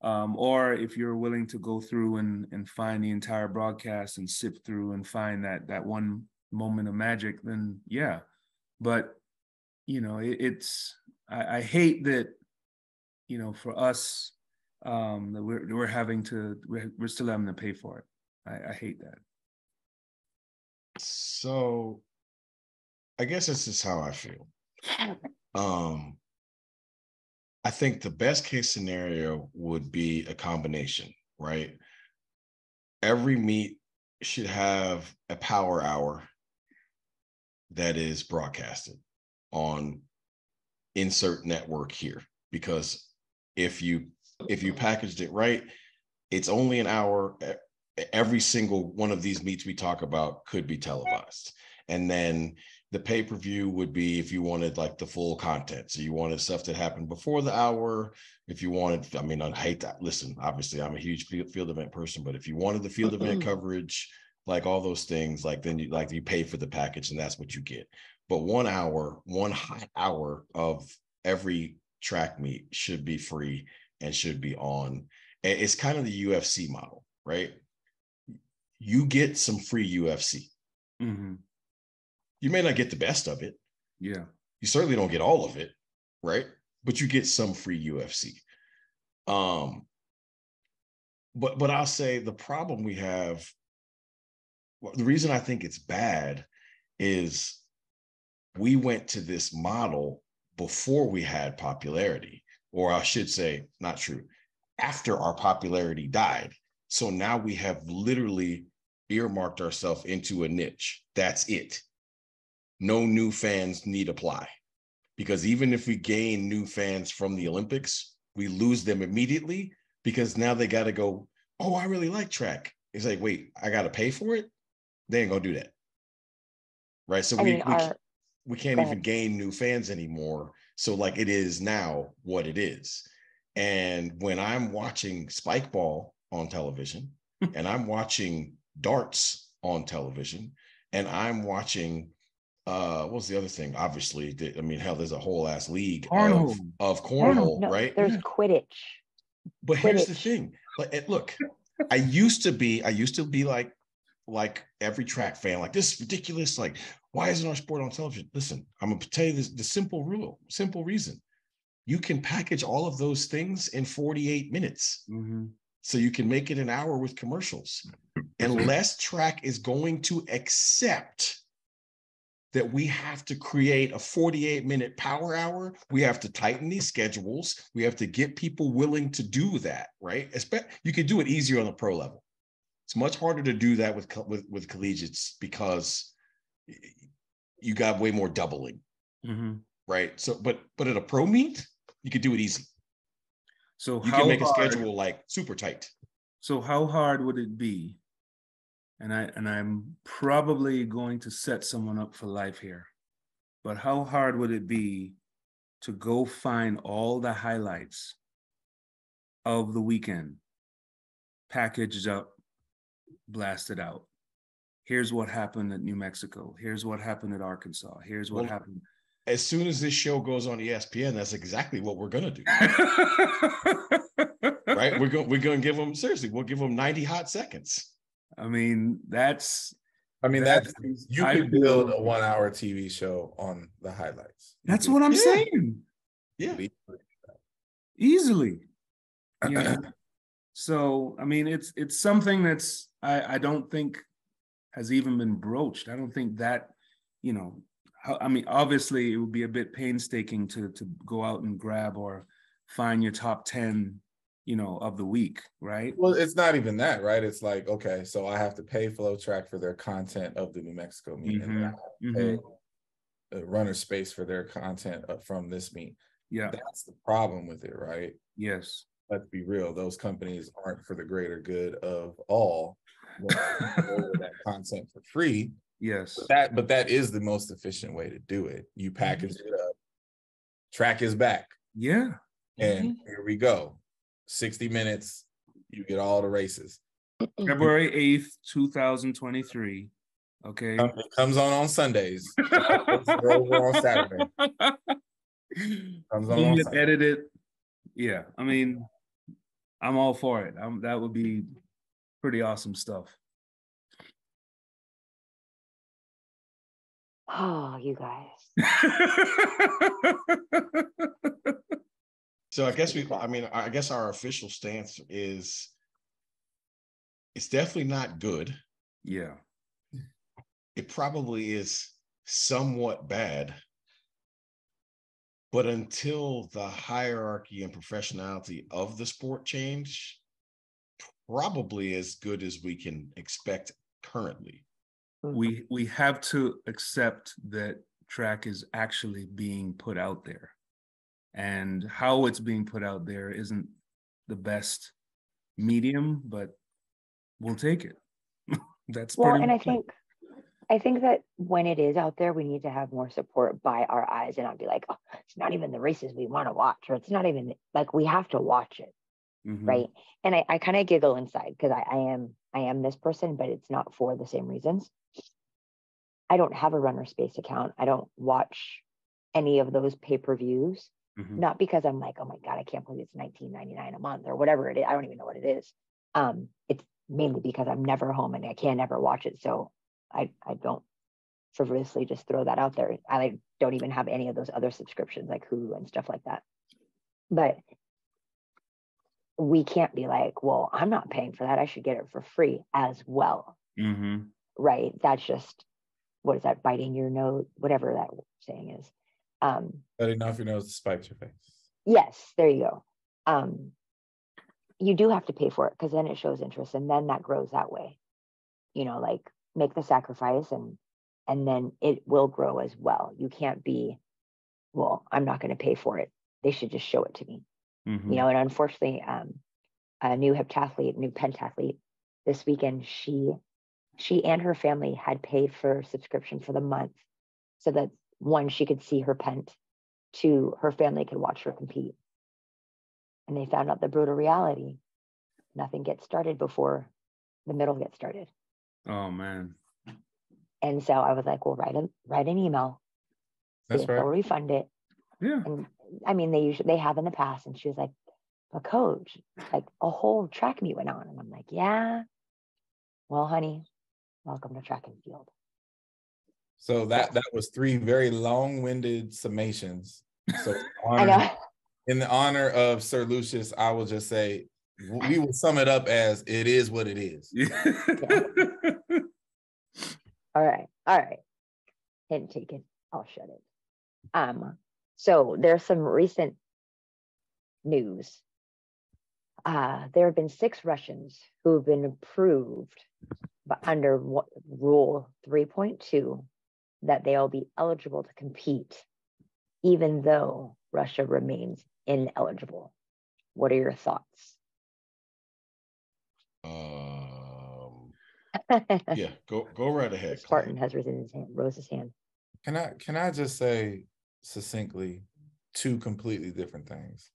Speaker 3: um, or if you're willing to go through and, and find the entire broadcast and sift through and find that that one moment of magic, then yeah. But you know, it, it's I, I, hate that you know for us um, that we're we're having to we're, we're still having to pay for it. I, I hate that.
Speaker 5: So I guess this is how I feel. Um, I think the best case scenario would be a combination, right? Every meet should have a power hour that is broadcasted on insert network here because if you if you packaged it right it's only an hour every single one of these meets we talk about could be televised. And then the pay per view would be if you wanted like the full content. So you wanted stuff that happened before the hour. If you wanted, I mean, I hate that. Listen, obviously, I'm a huge field event person, but if you wanted the field event coverage, like all those things, like then you like you pay for the package and that's what you get. But one hour, one hot hour of every track meet should be free and should be on. It's kind of the UFC model, right? You get some free UFC. Mm-hmm. You may not get the best of it.
Speaker 3: Yeah.
Speaker 5: You certainly don't get all of it, right? But you get some free UFC. Um, but but I'll say the problem we have, well, the reason I think it's bad is we went to this model before we had popularity, or I should say, not true, after our popularity died. So now we have literally earmarked ourselves into a niche. That's it. no new fans need apply because even if we gain new fans from the Olympics, we lose them immediately because now they got to go, oh, I really like track. It's like, wait, I got to pay for it? They ain't going to do that. Right. So
Speaker 2: I
Speaker 5: we,
Speaker 2: mean,
Speaker 5: we,
Speaker 2: our,
Speaker 5: we can't even gain new fans anymore. So like it is now what it is. And when I'm watching Spikeball on television and I'm watching darts on television and I'm watching uh what's the other thing? Obviously, the- I mean, hell, there's a whole ass league of,
Speaker 3: Cornhole.
Speaker 5: of cornhole,
Speaker 2: no,
Speaker 5: right?
Speaker 2: there's Quidditch.
Speaker 5: But here's the thing. Like, and look, I used to be, I used to be like, like every track fan, like this is ridiculous. Like, why isn't our sport on television? Listen, I'm gonna tell you this, the simple rule, simple reason. You can package all of those things in 48 minutes.
Speaker 3: Mhm.
Speaker 5: So you can make it an hour with commercials. Unless track is going to accept that we have to create a 48 minute power hour. We have to tighten these schedules. We have to get people willing to do that, right? You can do it easier on the pro level. It's much harder to do that with, with, with collegiates because you got way more doubling,
Speaker 3: Mhm.
Speaker 5: right? So, but but at a pro meet, you could do it easy.
Speaker 3: So
Speaker 5: You
Speaker 3: how
Speaker 5: can make a schedule like super tight.
Speaker 3: So how hard would it be? And I and I'm probably going to set someone up for life here. But how hard would it be to go find all the highlights of the weekend, packaged up, blasted out? Here's what happened at New Mexico. Here's what happened at Arkansas. Here's what
Speaker 5: Well,
Speaker 3: happened.
Speaker 5: As soon as this show goes on ESPN, that's exactly what we're gonna do. right? We're going we're going to give them seriously. We'll give them 90 hot seconds.
Speaker 3: I mean, that's
Speaker 4: I mean,
Speaker 3: that
Speaker 4: that's you could build a one-hour TV show on the highlights. You
Speaker 3: That's
Speaker 4: could-
Speaker 3: what I'm
Speaker 5: Yeah.
Speaker 3: saying.
Speaker 5: Yeah.
Speaker 3: Easily. You know? so I mean it's it's something that's I, I don't think has even been broached. I don't think that, you know, how, I mean, obviously it would be a bit painstaking to to go out and grab or find your top 10, you know, of the week, right?
Speaker 4: Well, it's not even that, right? It's like, okay, so I have to pay FloTrack for their content of the New Mexico meet, and then I have to pay uh, RunnerSpace for their content uh, from this meet.
Speaker 3: Yeah.
Speaker 4: That's the problem with it, right?
Speaker 3: Yes.
Speaker 4: Let's be real; those companies aren't for the greater good of all. want to go over that content for free,
Speaker 3: Yes.
Speaker 4: but that but that is the most efficient way to do it. You package it up. Track is back.
Speaker 3: Yeah.
Speaker 4: And here we go. 60 minutes, you get all the races.
Speaker 3: February 8th, 2023. Okay.
Speaker 4: It comes on on Sundays. Over on Saturday. Comes on on
Speaker 3: it,
Speaker 4: Sunday.
Speaker 3: edit it. Yeah, I mean, I'm all for it. Um, that would be pretty awesome stuff.
Speaker 2: Oh, you guys.
Speaker 5: So I guess we I mean I guess our official stance is it's definitely not good.
Speaker 3: yeah.
Speaker 5: It probably is somewhat bad. But until the hierarchy and professionality of the sport change, probably as good as we can expect currently.
Speaker 3: We we have to accept that track is actually being put out there. And how it's being put out there isn't the best medium, but we'll take it. That's
Speaker 2: Well, and I think I think that when it is out there, we need to have more support by our eyes and not be like, oh, it's not even the races we want to watch, or it's not even like we have to watch it,
Speaker 3: Mhm.
Speaker 2: right? And I, I kind of giggle inside because I, I am I am this person, but it's not for the same reasons. I don't have a RunnerSpace account. I don't watch any of those pay-per-views,
Speaker 3: Mhm.
Speaker 2: not because I'm like, oh my God, I can't believe it's 19.99 a month or whatever it is. I don't even know what it is. Um, it's mainly because I'm never home and I can't ever watch it. So I I don't frivolously just throw that out there. I like don't even have any of those other subscriptions like Hulu and stuff like that. But we can't be like, well, I'm not paying for that. I should get it for free as well.
Speaker 3: Mhm.
Speaker 2: Right. That's just what is that biting your nose, whatever that saying is. Um,
Speaker 4: Cutting off your nose to spite your face.
Speaker 2: yes, there you go. Um, you do have to pay for it because then it shows interest and then that grows that way. You know, like make the sacrifice and and then it will grow as well. You can't be, well, I'm not going to pay for it. They should just show it to me.
Speaker 3: Mhm.
Speaker 2: You know, and unfortunately, um, a new heptathlete, new pentathlete this weekend, she she and her family had paid for subscription for the month so that one, she could see her pent, two, her family could watch her compete. And they found out the brutal reality. Nothing gets started before the middle gets started.
Speaker 3: Oh man.
Speaker 2: And so I was like, well, write a write an email.
Speaker 4: That's
Speaker 2: if they'll refund it.
Speaker 3: Yeah.
Speaker 2: And I mean, they usually they have in the past. And she was like, a coach, like a whole track meet went on. And I'm like, yeah. Well, honey, welcome to track and field.
Speaker 4: So that that was three very long-winded summations. So in
Speaker 2: I
Speaker 4: honor-
Speaker 2: know.
Speaker 4: in the honor of Sir Lucius, I will just say we will sum it up as it is what it is.
Speaker 2: All right. All right. Hint taken. I'll shut it. Um, so there's some recent news. Uh, there have been six Russians who have been approved but under what, Rule 3.2 that they'll be eligible to compete, even though Russia remains ineligible. What are your thoughts?
Speaker 5: Um, yeah, go go right ahead.
Speaker 2: Spartan
Speaker 5: Clay.
Speaker 2: has risen his hand, rose his hand.
Speaker 4: Can I can I just say succinctly two completely different things?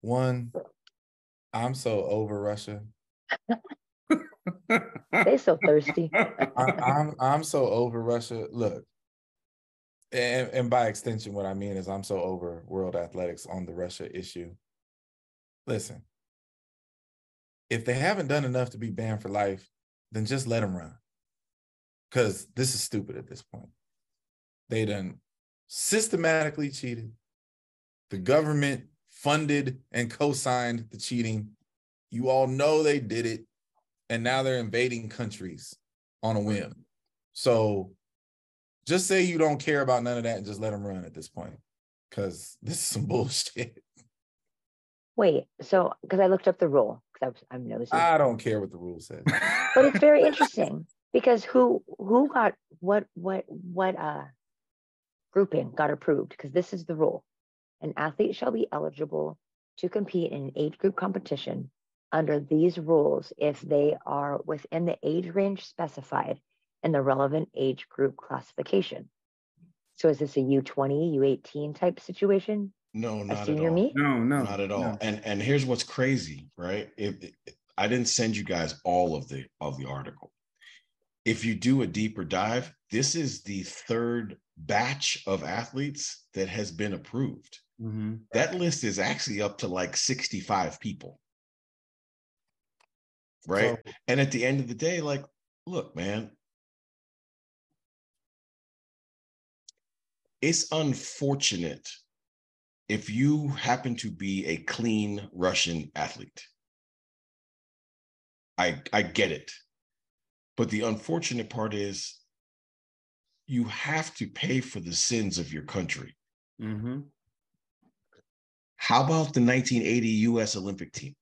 Speaker 4: One, I'm so over Russia.
Speaker 2: They so thirsty.
Speaker 4: I, I'm I'm so over Russia. Look, and, and by extension, what I mean is I'm so over world athletics on the Russia issue. Listen, if they haven't done enough to be banned for life, then just let them run. Because this is stupid at this point. They done systematically cheated. The government funded and co-signed the cheating. You all know they did it and now they're invading countries on a whim. So just say you don't care about none of that and just let them run at this point because this is some bullshit.
Speaker 2: Wait, so because I looked up the rule because I'm nosy,
Speaker 4: I don't care what the rule says.
Speaker 2: but it's very interesting because who who got what what what uh grouping got approved because this is the rule: an athlete shall be eligible to compete in an age group competition under these rules if they are within the age range specified in the relevant age group classification. So is this a U20, U18 type situation?
Speaker 5: No,
Speaker 2: A
Speaker 5: not at
Speaker 2: senior
Speaker 5: all.
Speaker 2: meet?
Speaker 3: no, no.
Speaker 5: not at all.
Speaker 3: no.
Speaker 5: And and here's what's crazy, right? If if- I didn't send you guys all of the of the article. If you do a deeper dive, this is the third batch of athletes that has been approved.
Speaker 3: Mhm.
Speaker 5: That list is actually up to like 65 people. Right?
Speaker 4: So,
Speaker 5: And at the end of the day, like, look, man, it's unfortunate if you happen to be a clean Russian athlete. I I get it. But the unfortunate part is you have to pay for the sins of your country.
Speaker 3: Mhm.
Speaker 5: How about the 1980 US Olympic team?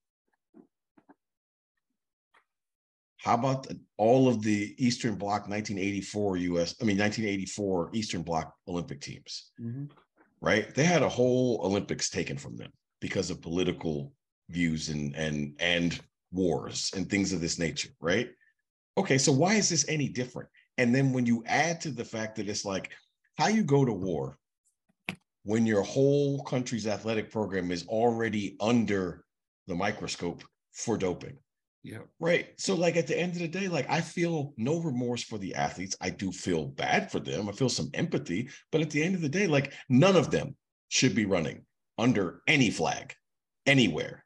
Speaker 5: How about all of the Eastern Bloc 1984 US, I mean 1984 Eastern Bloc Olympic teams,
Speaker 3: Mhm.
Speaker 5: right? They had a whole Olympics taken from them because of political views and and and wars and things of this nature, right? Okay, so why is this any different? And then when you add to the fact that it's like how you go to war when your whole country's athletic program is already under the microscope for doping.
Speaker 3: Yeah.
Speaker 5: Right. So, like at the end of the day, like I feel no remorse for the athletes. I do feel bad for them. I feel some empathy. But at the end of the day, like none of them should be running under any flag anywhere.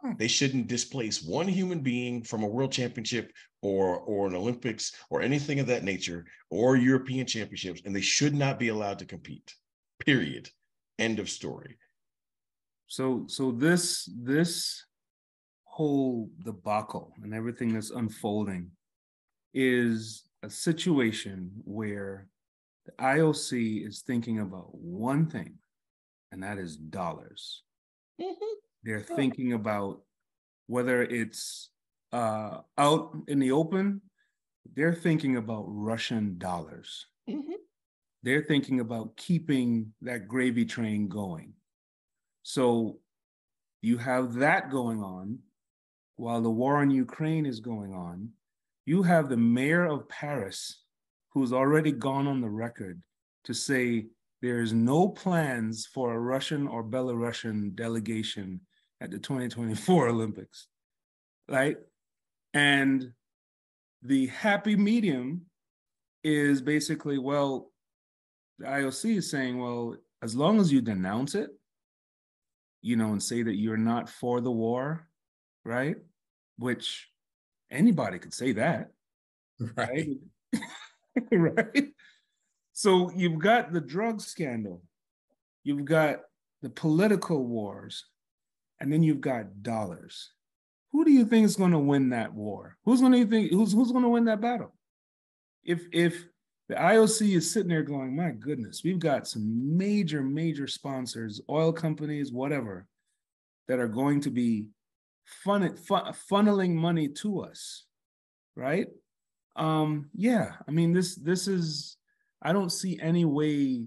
Speaker 4: Hmm.
Speaker 5: They shouldn't displace one human being from a world championship or or an Olympics or anything of that nature or European championships, and they should not be allowed to compete. Period. End of story.
Speaker 3: So so this this whole debacle and everything that's unfolding is a situation where the IOC is thinking about one thing, and that is dollars. They're thinking about whether it's uh, out in the open they're thinking about Russian dollars.
Speaker 5: Mhm.
Speaker 3: They're thinking about keeping that gravy train going. So you have that going on while the war in Ukraine is going on. You have the mayor of Paris who's already gone on the record to say there's no plans for a Russian or Belarusian delegation at the 2024 Olympics, right? And the happy medium is basically, well, the IOC is saying, well, as long as you denounce it, you know, and say that you're not for the war, right? Which anybody could say that,
Speaker 4: Right.
Speaker 3: right? right? So you've got the drug scandal, you've got the political wars, and then you've got dollars. Who do you think is going to win that war? Who's going to think who's who's going to win that battle? If if the IOC is sitting there going, my goodness, we've got some major major sponsors, oil companies, whatever, that are going to be fun, fun, funneling money to us, right? Um, yeah, I mean this this is I don't see any way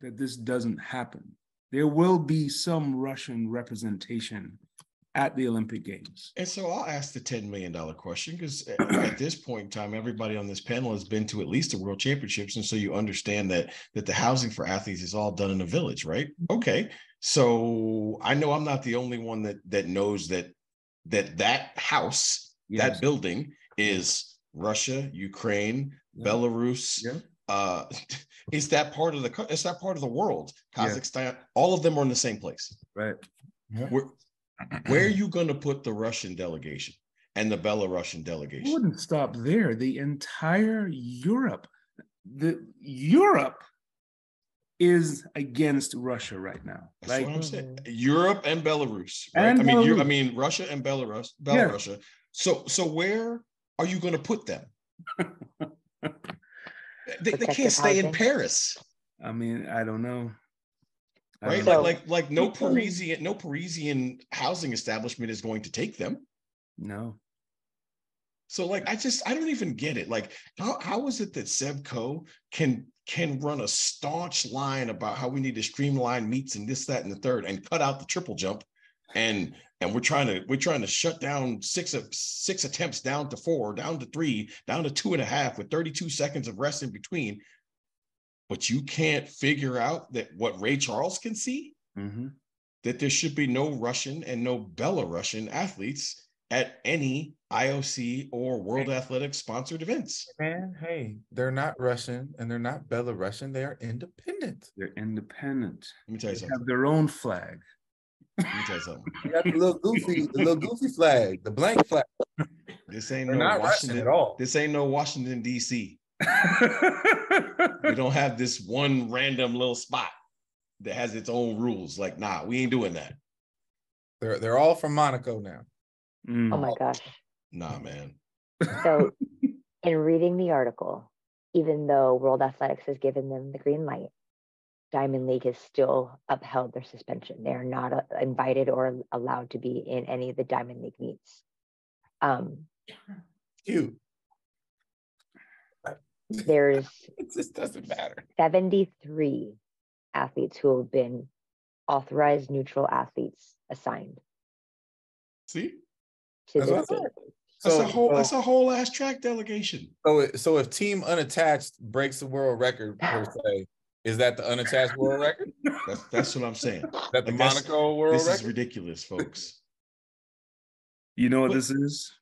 Speaker 3: that this doesn't happen. There will be some Russian representation at the Olympic Games.
Speaker 5: And so I'll ask the $10 million question because at this point in time, everybody on this panel has been to at least the world championships. And so you understand that that the housing for athletes is all done in a village, right? Okay. So I know I'm not the only one that that knows that that that house,
Speaker 3: Yes.
Speaker 5: that building is Russia, Ukraine,
Speaker 3: Yeah.
Speaker 5: Belarus,
Speaker 3: Yeah.
Speaker 5: uh is that part of the co- is that part of the world
Speaker 3: Yeah.
Speaker 5: kazakhstan all of them are in the same place
Speaker 3: Right.
Speaker 5: where, where are you going to put the russian delegation and the belarusian
Speaker 3: I
Speaker 5: delegation
Speaker 3: wouldn't stop there. The entire Europe, the Europe is against Russia right now.
Speaker 5: that's
Speaker 3: Like
Speaker 5: what i'm saying mm-hmm. europe and belarus right
Speaker 3: And
Speaker 5: i mean you, i mean russia and belarus
Speaker 3: Yeah.
Speaker 5: belarus so so where are you going to put them they, they can't stay in paris
Speaker 3: I mean, I don't know. I
Speaker 5: right
Speaker 3: don't
Speaker 5: like
Speaker 3: know.
Speaker 5: like like no parisian no parisian housing establishment is going to take them
Speaker 3: no.
Speaker 5: So like I just I don't even get it. Like how how is it that Seb Coe can can run a staunch line about how we need to streamline meets and this that and the third and cut out the triple jump and and we're trying to we're trying to shut down six of six attempts down to four down to three down to two and a half with 32 seconds of rest in between but you can't figure out that what Ray Charles can see
Speaker 3: Mhm.
Speaker 5: that there should be no Russian and no Belarusian athletes at any IOC or World Athletics sponsored events.
Speaker 4: Man, hey, they're not Russian and they're not Belarusian. They are independent.
Speaker 3: They're independent.
Speaker 5: Let me tell you
Speaker 3: They
Speaker 5: something.
Speaker 3: have their own flag.
Speaker 5: Let me tell you something.
Speaker 4: You got the little goofy, the little goofy flag, the blank flag.
Speaker 5: This ain't
Speaker 4: They're
Speaker 5: no
Speaker 4: not Russian
Speaker 5: Washington
Speaker 4: at all.
Speaker 5: This ain't no Washington D.C. We don't have this one random little spot that has its own rules. Like, nah, we ain't doing that.
Speaker 4: They're they're all from Monaco now.
Speaker 3: Mm.
Speaker 2: Oh my gosh.
Speaker 5: Nah, man.
Speaker 2: So, in reading the article, even though World Athletics has given them the green light, Diamond League has still upheld their suspension. They are not uh, invited or allowed to be in any of the Diamond League meets. Um,
Speaker 4: Cute.
Speaker 2: there's
Speaker 4: It just doesn't matter.
Speaker 2: 73 athletes who have been authorized neutral athletes assigned
Speaker 5: See?
Speaker 2: To
Speaker 4: That's what I
Speaker 2: this
Speaker 4: said.
Speaker 2: date.
Speaker 5: That's
Speaker 4: So,
Speaker 5: a whole
Speaker 4: so,
Speaker 5: that's a whole ass track delegation.
Speaker 4: so, it- so if Team Unattached breaks the world record per se, is that the unattached world record?
Speaker 5: That's that's what I'm saying.
Speaker 4: that the
Speaker 5: Like,
Speaker 4: Monaco world record?
Speaker 5: This is ridiculous, folks.
Speaker 3: You know what
Speaker 5: What-
Speaker 3: this is?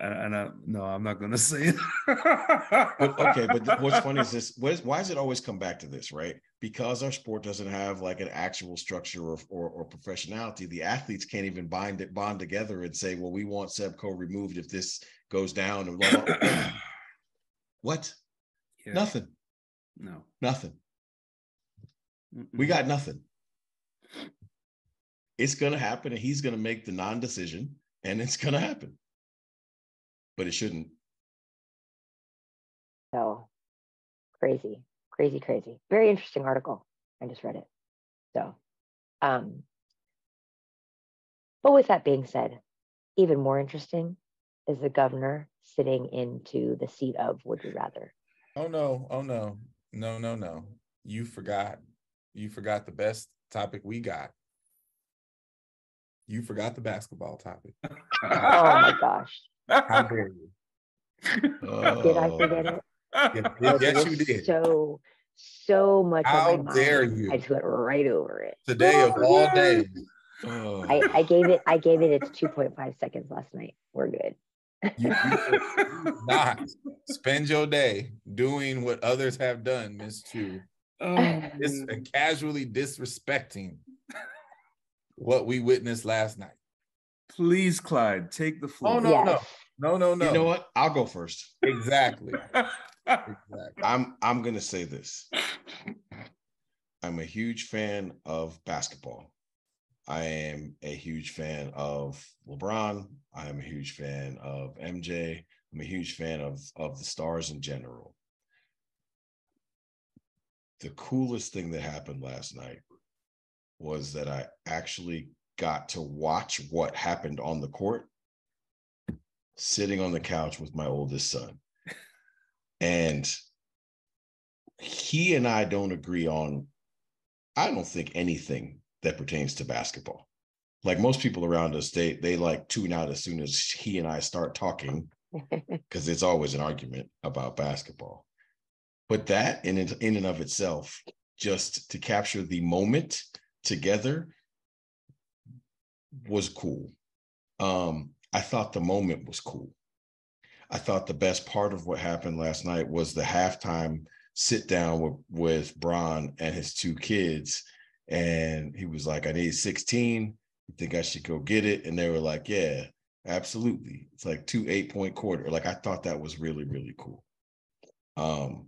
Speaker 3: And, and I, no, I'm not going to say it.
Speaker 5: But okay, but what's funny is this: what is, why does it always come back to this, right? Because our sport doesn't have like an actual structure or, or, or professionality. The athletes can't even bind it, bond together, and say, "Well, we want Seb Coe removed if this goes down." And blah, blah, blah. what?
Speaker 3: Yeah,
Speaker 5: Nothing.
Speaker 3: No.
Speaker 5: Nothing.
Speaker 3: Mm-mm.
Speaker 5: We got nothing. It's gonna happen, and he's gonna make the non-decision, and it's gonna happen. But it shouldn't.
Speaker 2: So crazy, crazy, crazy. Very interesting article. I just read it. So, um, but with that being said, even more interesting is the governor sitting into the seat of would you rather.
Speaker 4: Oh no, oh no, no, no, no. You forgot. You forgot the best topic we got. You forgot the basketball topic.
Speaker 2: oh my gosh.
Speaker 4: How dare you?
Speaker 2: Did I forget it?
Speaker 4: Yes, yes, you did.
Speaker 2: So, so much.
Speaker 4: How
Speaker 2: on my
Speaker 4: dare
Speaker 2: mind.
Speaker 4: you?
Speaker 2: I just went right over it.
Speaker 4: Today of all days.
Speaker 5: Oh.
Speaker 2: I, I gave it. I gave it its 2.5 seconds last night. We're good.
Speaker 4: You, you not spend your day doing what others have done, Miss Chu. Dis- oh. and casually disrespecting what we witnessed last night.
Speaker 3: Please, Clyde, take the floor.
Speaker 4: Oh, no,
Speaker 2: yes.
Speaker 4: no. No, no, no.
Speaker 5: You know what? I'll go first.
Speaker 4: Exactly. Exactly.
Speaker 5: I'm I'm gonna say this. I'm a huge fan of basketball. I am a huge fan of LeBron. I am a huge fan of MJ. I'm a huge fan of of the stars in general. The coolest thing that happened last night was that I actually got to watch what happened on the court sitting on the couch with my oldest son. And he and I don't agree on, I don't think anything that pertains to basketball. Like most people around us, they they like tune out as soon as he and I start talking because it's always an argument about basketball. But that in in and of itself, just to capture the moment together was cool. Um, I thought the moment was cool. I thought the best part of what happened last night was the halftime sit down with with Bron and his two kids, and he was like, "I need 16. You think I should go get it?" And they were like, "Yeah, absolutely." It's like two eight point quarter. Like I thought that was really really cool. Um,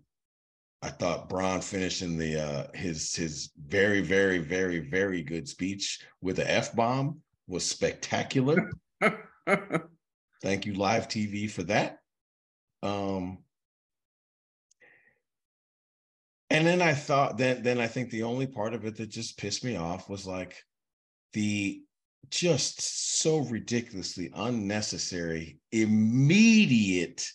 Speaker 5: I thought Bron finishing the uh his his very very very very good speech with a f bomb was spectacular. Thank you, live TV, for that. Um, and then I thought that then I think the only part of it that just pissed me off was like the just so ridiculously unnecessary immediate.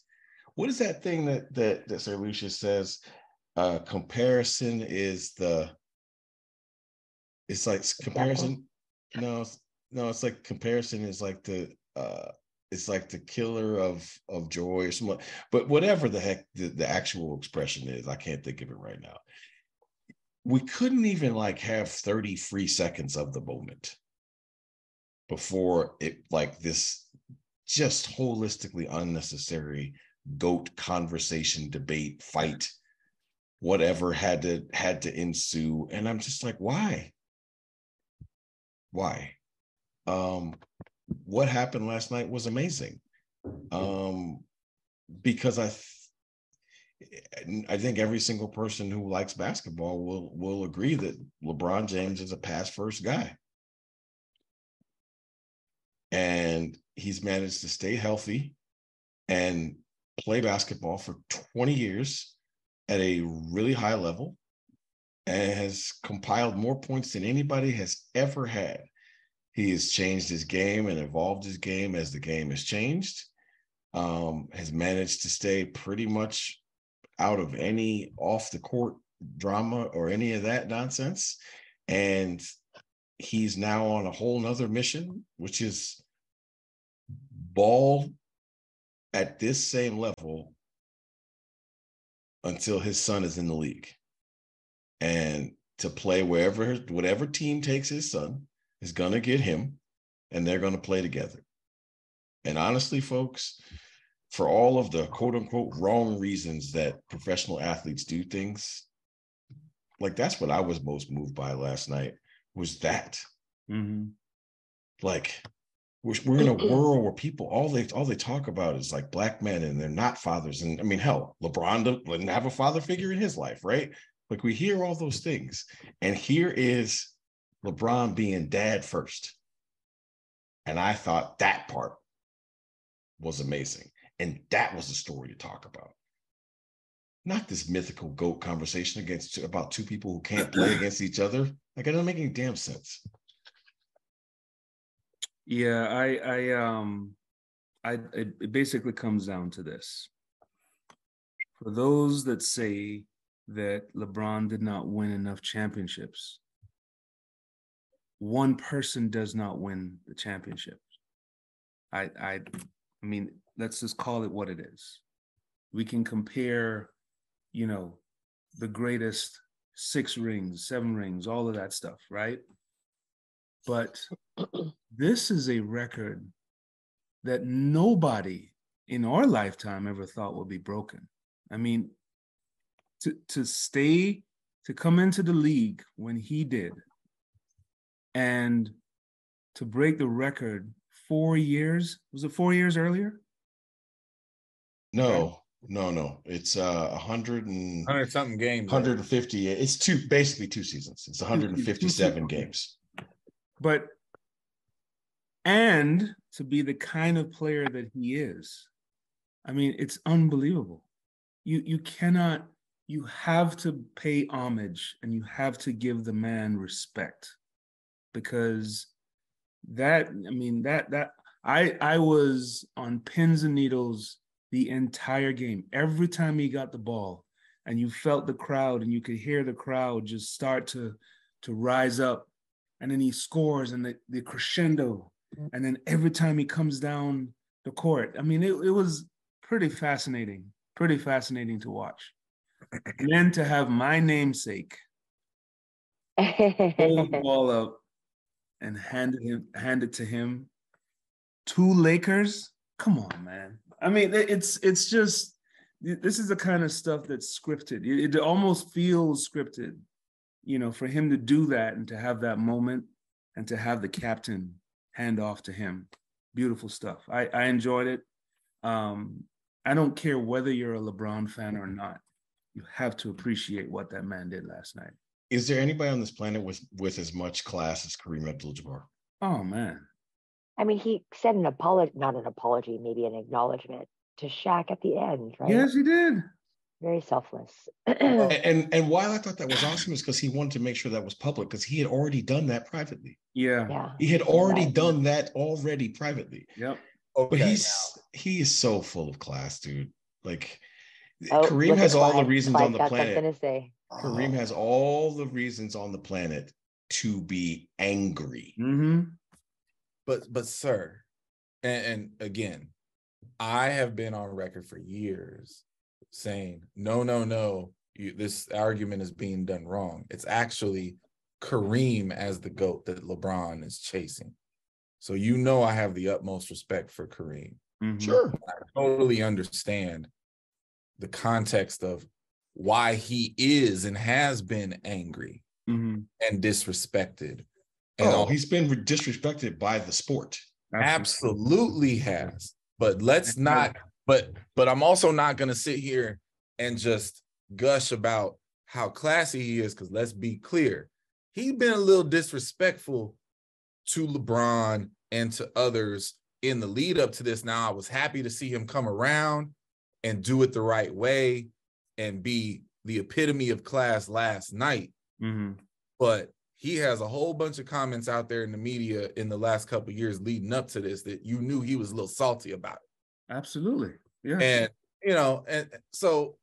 Speaker 5: What is that thing that that that Sir Lucius says? Uh, comparison is the. It's like comparison. No, no, it's like comparison is like the uh it's like the killer of of joy or something. But whatever the heck the, the actual expression is i can't think of it right now. We couldn't even like have 30 free seconds of the moment before it like this just holistically unnecessary goat conversation debate fight whatever had to had to ensue. And i'm just like why? Why? Um what happened last night was amazing. Um because i th- i think every single person who likes basketball will will agree that lebron james is a pass first guy. And he's managed to stay healthy and play basketball for 20 years at a really high level and has compiled more points than anybody has ever had he has changed his game and evolved his game as the game has changed. Um, has managed to stay pretty much out of any off the court drama or any of that nonsense. And he's now on a whole nother mission, which is ball at this same level until his son is in the league. And to play wherever whatever team takes his son is going to get him and they're going to play together. And honestly, folks, for all of the quote unquote wrong reasons that professional athletes do things, like that's what I was most moved by last night was that.
Speaker 3: Mhm.
Speaker 5: Like we're, we're in a world where people all they all they talk about is like black men and they're not fathers. And I mean, hell, LeBron didn't have a father figure in his life, right? Like we hear all those things. And here is LeBron being dad first. And I thought that part was amazing. And that was the story to talk about. Not this mythical goat conversation against about two people who can't play against each other. Like it doesn't make any damn sense.
Speaker 3: Yeah, I I um I it, it basically comes down to this. For those that say that LeBron did not win enough championships, one person does not win the championship. I I I mean, let's just call it what it is. We can compare, you know, the greatest six rings, seven rings, all of that stuff, right? But this is a record that nobody in our lifetime ever thought would be broken. I mean, to to stay to come into the league when he did and to break the record four years was it four years earlier?
Speaker 5: No no no. It's uh 100 and
Speaker 4: 100 something games
Speaker 5: 150 it's two basically two seasons. It's 157 games.
Speaker 3: But and to be the kind of player that he is i mean it's unbelievable. You you cannot you have to pay homage and you have to give the man respect because that i mean that that i i was on pins and needles the entire game. Every time he got the ball and you felt the crowd and you could hear the crowd just start to to rise up and then he scores and the, the crescendo. Mm-hmm. And then every time he comes down the court i mean it, it was pretty fascinating pretty fascinating to watch. And then to have my namesake hold the ball up and handed him hand it to him. Two lakers? Come on man. I mean it's it's just this is the kind of stuff that's scripted. It, it almost feels scripted you know for him to do that and to have that moment and to have the captain hand off to him. Beautiful stuff. I i enjoyed it. Um i don't care whether you're a lebron fan or not. You have to appreciate what that man did last night
Speaker 5: is there anybody on this planet with with as much class as Kareem Abdul-Jabbar?
Speaker 3: Oh man.
Speaker 2: I mean, he said an apology, not an apology, maybe an acknowledgement to Shaq at the end, right?
Speaker 3: Yes, he did.
Speaker 2: Very selfless.
Speaker 5: and, and and why I thought that was awesome is because he wanted to make sure that was public because he had already done that privately.
Speaker 3: Yeah.
Speaker 2: Yeah.
Speaker 5: He had already done that already privately.
Speaker 3: Yep.
Speaker 5: Okay, but he's now. he is so full of class, dude. Like oh, Kareem has all the reasons on the planet. Gonna. Kareem has all the reasons on the planet to be angry.
Speaker 3: Mm-hmm.
Speaker 4: But but sir, and, and again, I have been on record for years saying no, no, no. You, this argument is being done wrong. It's actually Kareem as the goat that LeBron is chasing. So you know I have the utmost respect for Kareem.
Speaker 5: Mm-hmm. Sure,
Speaker 4: I totally understand the context of why he is and has been angry
Speaker 3: mm-hmm.
Speaker 4: and disrespected.
Speaker 5: And oh, all, he's been disrespected by the sport.
Speaker 4: Absolutely has. But let's not. But but I'm also not going to sit here and just gush about how classy he is. Because let's be clear, he's been a little disrespectful to LeBron and to others in the lead up to this. Now I was happy to see him come around and do it the right way and be the epitome of class last night.
Speaker 3: Mm-hmm.
Speaker 4: But he has a whole bunch of comments out there in the media in the last couple years leading up to this that you knew he was a little salty about it.
Speaker 3: Absolutely. Yeah.
Speaker 4: And you know, and so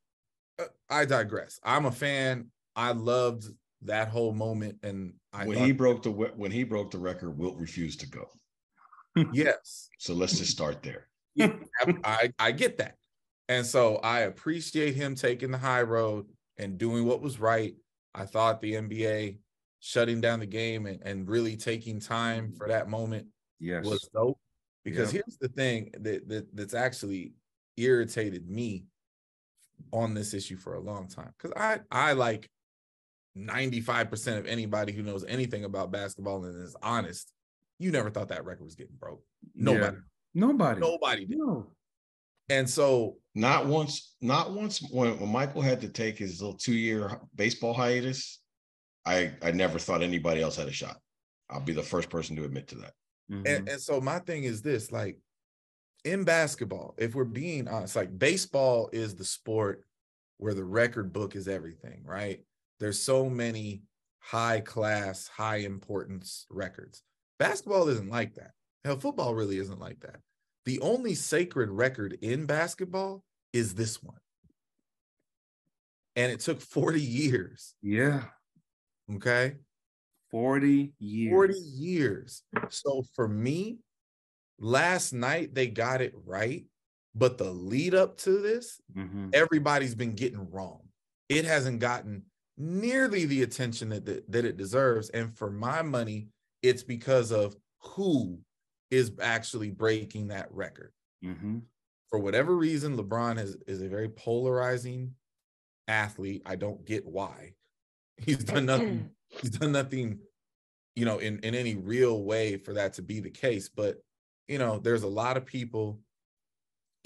Speaker 4: uh, I digress. I'm a fan. I loved that whole moment and I
Speaker 5: when he broke the when he broke the record Wilt refused to go.
Speaker 4: yes.
Speaker 5: So let's just start there.
Speaker 4: Yeah, I, I get that. And so I appreciate him taking the high road and doing what was right. I thought the NBA shutting down the game and, and really taking time for that moment
Speaker 3: yes.
Speaker 4: was dope. Because yep. here's the thing that, that that's actually irritated me on this issue for a long time. Because I I like 95% of anybody who knows anything about basketball and is honest, you never thought that record was getting broke. Nobody. Yeah.
Speaker 3: Nobody.
Speaker 4: Nobody did.
Speaker 3: No.
Speaker 4: And so
Speaker 5: not once, not once when, when Michael had to take his little two-year baseball hiatus, I I never thought anybody else had a shot. I'll be the first person to admit to that.
Speaker 4: Mm-hmm. And, and so my thing is this: like in basketball, if we're being honest, like baseball is the sport where the record book is everything, right? There's so many high class, high importance records. Basketball isn't like that. Hell, football really isn't like that The only sacred record in basketball is this one. And it took 40 years.
Speaker 3: Yeah.
Speaker 4: Okay.
Speaker 3: 40 years.
Speaker 4: 40 years. So for me, last night they got it right. But the lead up to this,
Speaker 3: Mhm.
Speaker 4: everybody's been getting wrong. It hasn't gotten nearly the attention that, that, that it deserves. And for my money, it's because of who is actually breaking that record.
Speaker 3: Mhm.
Speaker 4: For whatever reason, LeBron is, is a very polarizing athlete. I don't get why. He's done nothing, he's done nothing, you know, in, in any real way for that to be the case. But, you know, there's a lot of people,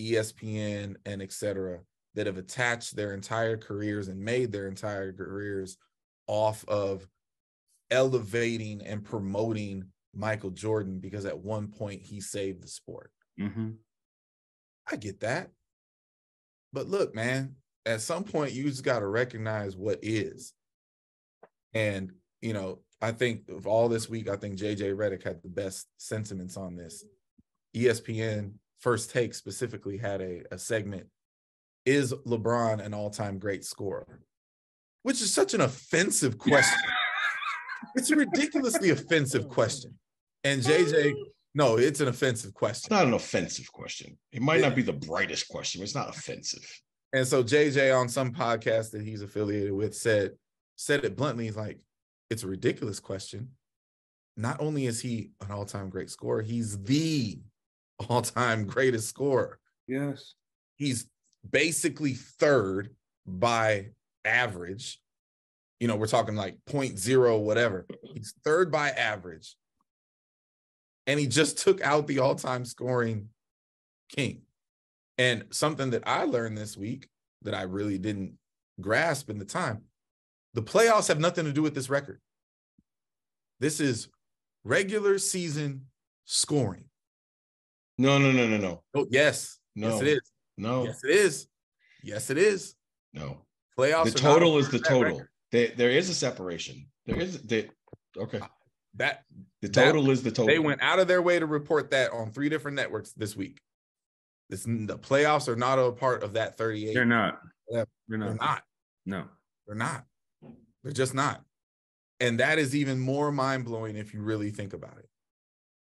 Speaker 4: ESPN and et cetera, that have attached their entire careers and made their entire careers off of elevating and promoting Michael Jordan because at one point he saved the sport.
Speaker 3: Mhm.
Speaker 4: I get that. But look, man, at some point you just got to recognize what is. And, you know, I think of all this week, I think JJ Redick had the best sentiments on this. ESPN First Take specifically had a, a segment Is LeBron an all time great scorer? Which is such an offensive question. it's a ridiculously offensive question. And JJ, no, it's an offensive question.
Speaker 5: It's
Speaker 4: question.
Speaker 5: not an offensive question. It might
Speaker 4: Yeah.
Speaker 5: not be the brightest question, but it's not offensive.
Speaker 4: And so JJ on some podcast that he's affiliated with said said it bluntly, he's like, it's a ridiculous question. Not only is he an all-time great scorer, he's the all-time greatest scorer.
Speaker 3: Yes.
Speaker 4: He's basically third by average. You know, we're talking like point zero, whatever. He's third by average. And he just took out the all-time scoring king. And something that I learned this week that I really didn't grasp in the time the playoffs have nothing to do with this record. This is regular season scoring.
Speaker 5: No, no, no, no, no,
Speaker 4: Oh, yes.
Speaker 5: no,
Speaker 4: Yes, it is.
Speaker 5: no,
Speaker 4: Yes, it is. Yes, it is.
Speaker 5: no.
Speaker 4: Playoffs.
Speaker 5: The total is the total. There, there is a separation. There is okay.
Speaker 4: That
Speaker 5: The total is the total.
Speaker 4: they went out of their way to report that on three different networks this week. This the playoffs are not a part of that 38.
Speaker 3: They're not. They're
Speaker 4: They're
Speaker 3: not.
Speaker 4: not.
Speaker 3: No.
Speaker 4: They're not. They're just not. And that is even more mind blowing if you really think about it.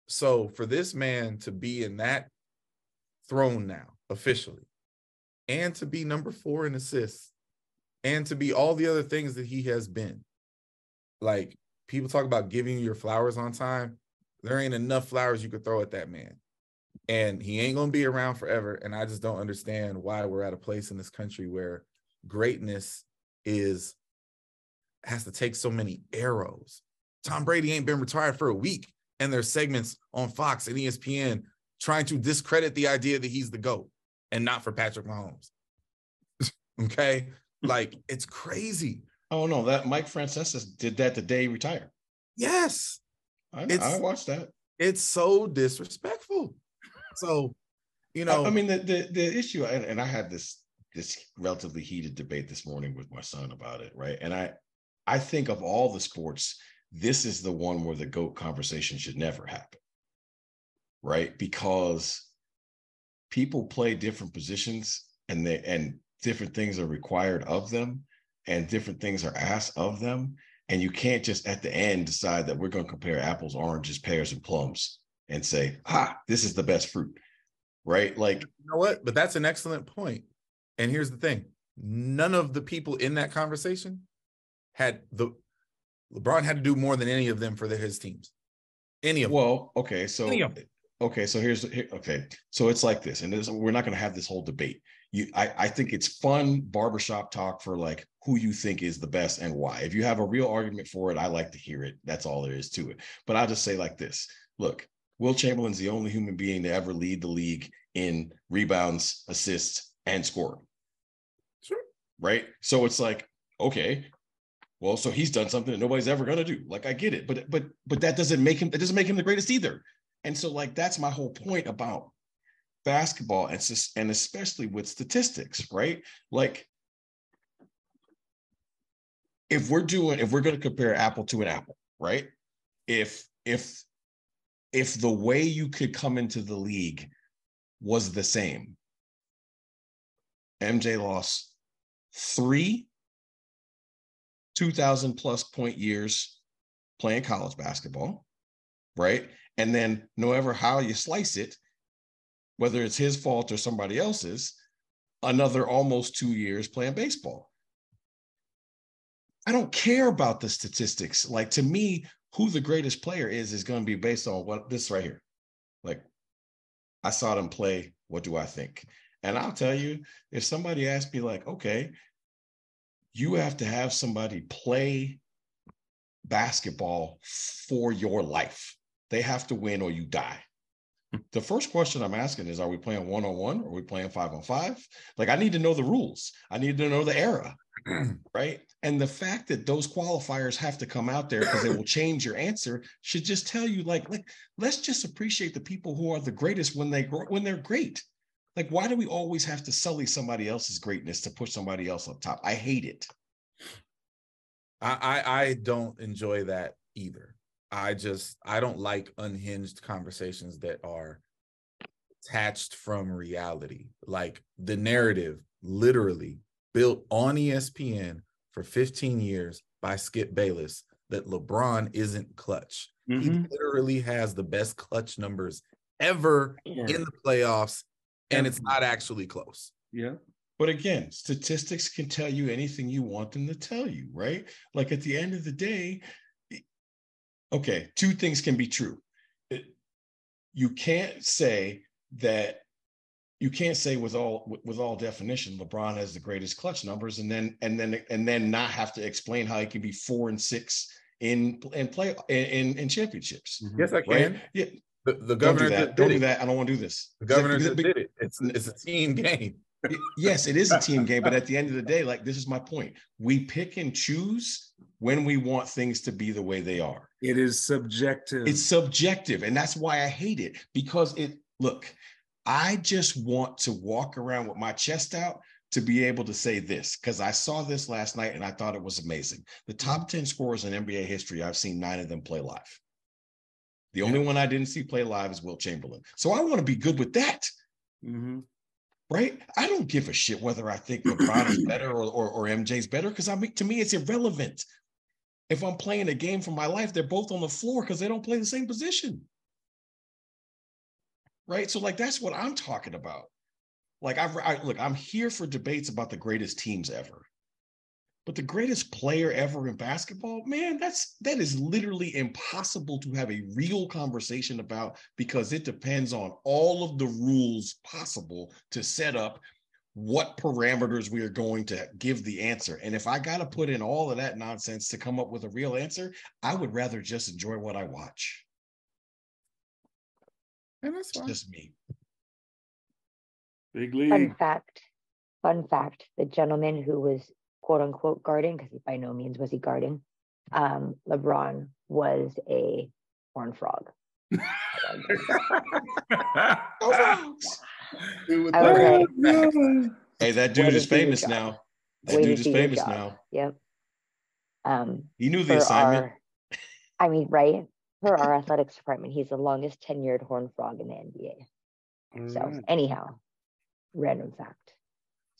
Speaker 4: So for this man to be in that throne now, officially, and to be number four in assists, and to be all the other things that he has been, like people talk about giving you your flowers on time. There ain't enough flowers you could throw at that man. And he ain't going to be around forever. And I just don't understand why we're at a place in this country where greatness is has to take so many arrows. Tom Brady ain't been retired for a week, and there's segments on Fox and ESPN trying to discredit the idea that he's the GOAT and not for Patrick Mahomes. okay. Like it's crazy.
Speaker 5: Oh no, that Mike Francesa did that the day he retired.
Speaker 4: Yes.
Speaker 5: I, I watched that.
Speaker 4: It's so disrespectful. So, you
Speaker 5: I-
Speaker 4: know,
Speaker 5: I, mean, the the, the issue, and, and I had this this relatively heated debate this morning with my son about it, right? And I I think of all the sports, this is the one where the goat conversation should never happen, right? Because people play different positions, and they and different things are required of them, and different things are asked of them, and you can't just at the end decide that we're going to compare apples, oranges, pears, and plums, and say, ah, this is the best fruit, right? Like
Speaker 4: you know what? But that's an excellent point. And here's the thing none of the people in that conversation had the LeBron had to do more than any of them for the, his teams. Any of them.
Speaker 5: Well, okay, so
Speaker 4: Any of them.
Speaker 5: okay, so here's here, okay, so it's like this, and this, we're not going to have this whole debate. You, I, I think it's fun barbershop talk for like who you think is the best and why. If you have a real argument for it, I like to hear it. That's all there is to it. But I'll just say like this: Look, Wilt Chamberlain's the only human being to ever lead the league in rebounds, assists, and scoring.
Speaker 4: Sure.
Speaker 5: Right. So it's like, okay, well, so he's done something that nobody's ever gonna do. Like I get it, but but but that doesn't make him that doesn't make him the greatest either. And so like that's my whole point about basketball and and especially with statistics, right? Like if we're doing if we're going to compare apple to an apple, right? If if if the way you could come into the league was the same. MJ lost three 2,000 plus point years playing college basketball, right? And then, no matter how you slice it, whether it's his fault or somebody else's, another almost two years playing baseball. I don't care about the statistics. Like to me, who the greatest player is is going to be based on what this right here. Like I saw them play. What do I think? And I'll tell you, if somebody asked me, like, okay, you have to have somebody play basketball for your life. They have to win or you die. The first question I'm asking is Are we playing one on one? Are we playing five on five? Like, I need to know the rules. I need to know the era, right? And the fact that those qualifiers have to come out there because they will change your answer should just tell you, like, like, let's just appreciate the people who are the greatest when they when they're great. Like, why do we always have to sully somebody else's greatness to push somebody else up top? I hate it.
Speaker 4: I, I, I don't enjoy that either. I just I don't like unhinged conversations that are attached from reality. Like the narrative literally built on ESPN for 15 years by Skip Bayless that LeBron isn't clutch. Mm-hmm. He literally has the best clutch numbers ever yeah. in the playoffs and it's not actually close.
Speaker 3: Yeah.
Speaker 5: But again, statistics can tell you anything you want them to tell you, right? Like at the end of the day, okay, two things can be true. Uh, you can't say that you can't say with all with all definition LeBron has the greatest clutch numbers and then and then and then not have to explain how he can be 4 and 6 in in play in in championships. Mm-hmm.
Speaker 4: Yes, I can. Right?
Speaker 5: Yeah,
Speaker 4: the, the governor
Speaker 5: don't do that. Don't do that. I don't want to do this.
Speaker 4: The governor just did it. It's it's a team game.
Speaker 5: Yes, it is a team game, but at the end of the day, like this is my point. We pick and choose when we want things to be the way they are.
Speaker 3: It is subjective.
Speaker 5: It's subjective, and that's why I hate it because it. Look, I just want to walk around with my chest out to be able to say this because I saw this last night and I thought it was amazing. The top 10 scorers in NBA history, I've seen nine of them play live. The only one I didn't see play live is Wilt Chamberlain. So I want to be good with that. Mm-hmm. Right? I don't give a shit whether I think LeBron is better or, or, or MJ's better because I mean, to me, it's irrelevant. If I'm playing a game for my life, they're both on the floor because they don't play the same position. Right? So, like, that's what I'm talking about. Like, I've, I look, I'm here for debates about the greatest teams ever. But the greatest player ever in basketball, man, that's that is literally impossible to have a real conversation about because it depends on all of the rules possible to set up what parameters we are going to give the answer. And if I got to put in all of that nonsense to come up with a real answer, I would rather just enjoy what I watch.
Speaker 4: And that's
Speaker 5: just me.
Speaker 3: Big league.
Speaker 2: Fun fact. Fun fact. The gentleman who was quote unquote guarding, because by no means was he guarding, um, LeBron was a horn frog.
Speaker 5: hey, that dude is famous now. That dude is famous now.
Speaker 2: Yep. Um,
Speaker 5: he knew the assignment.
Speaker 2: Our, I mean, right? For our athletics department, he's the longest tenured horn frog in the NBA. so, anyhow, random fact.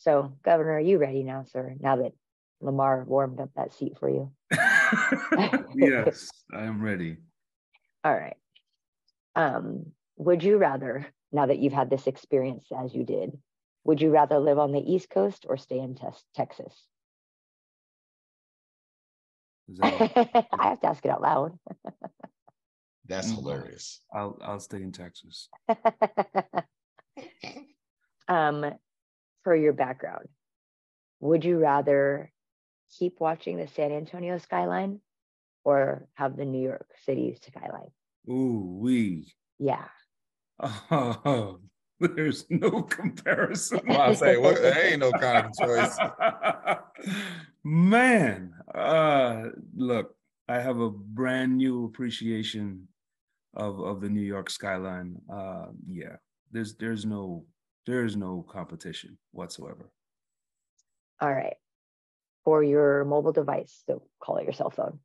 Speaker 2: So, Governor, are you ready now, sir? Now that Lamar warmed up that seat for you.
Speaker 3: yes, I am ready.
Speaker 2: All right. Um, would you rather, now that you've had this experience as you did, would you rather live on the East Coast or stay in te- Texas? That- I have to ask it out loud.
Speaker 5: That's mm-hmm. hilarious.
Speaker 3: I'll I'll stay in Texas.
Speaker 2: um, for your background, would you rather keep watching the San Antonio skyline or have the New York City skyline?
Speaker 3: Ooh, we.
Speaker 2: Yeah.
Speaker 3: Oh, there's no comparison.
Speaker 4: Well, I say, well, there ain't no kind of choice.
Speaker 3: Man, uh, look, I have a brand new appreciation of of the New York skyline. Uh, yeah, there's there's no there's no competition whatsoever.
Speaker 2: All right. For your mobile device, so call it your cell phone,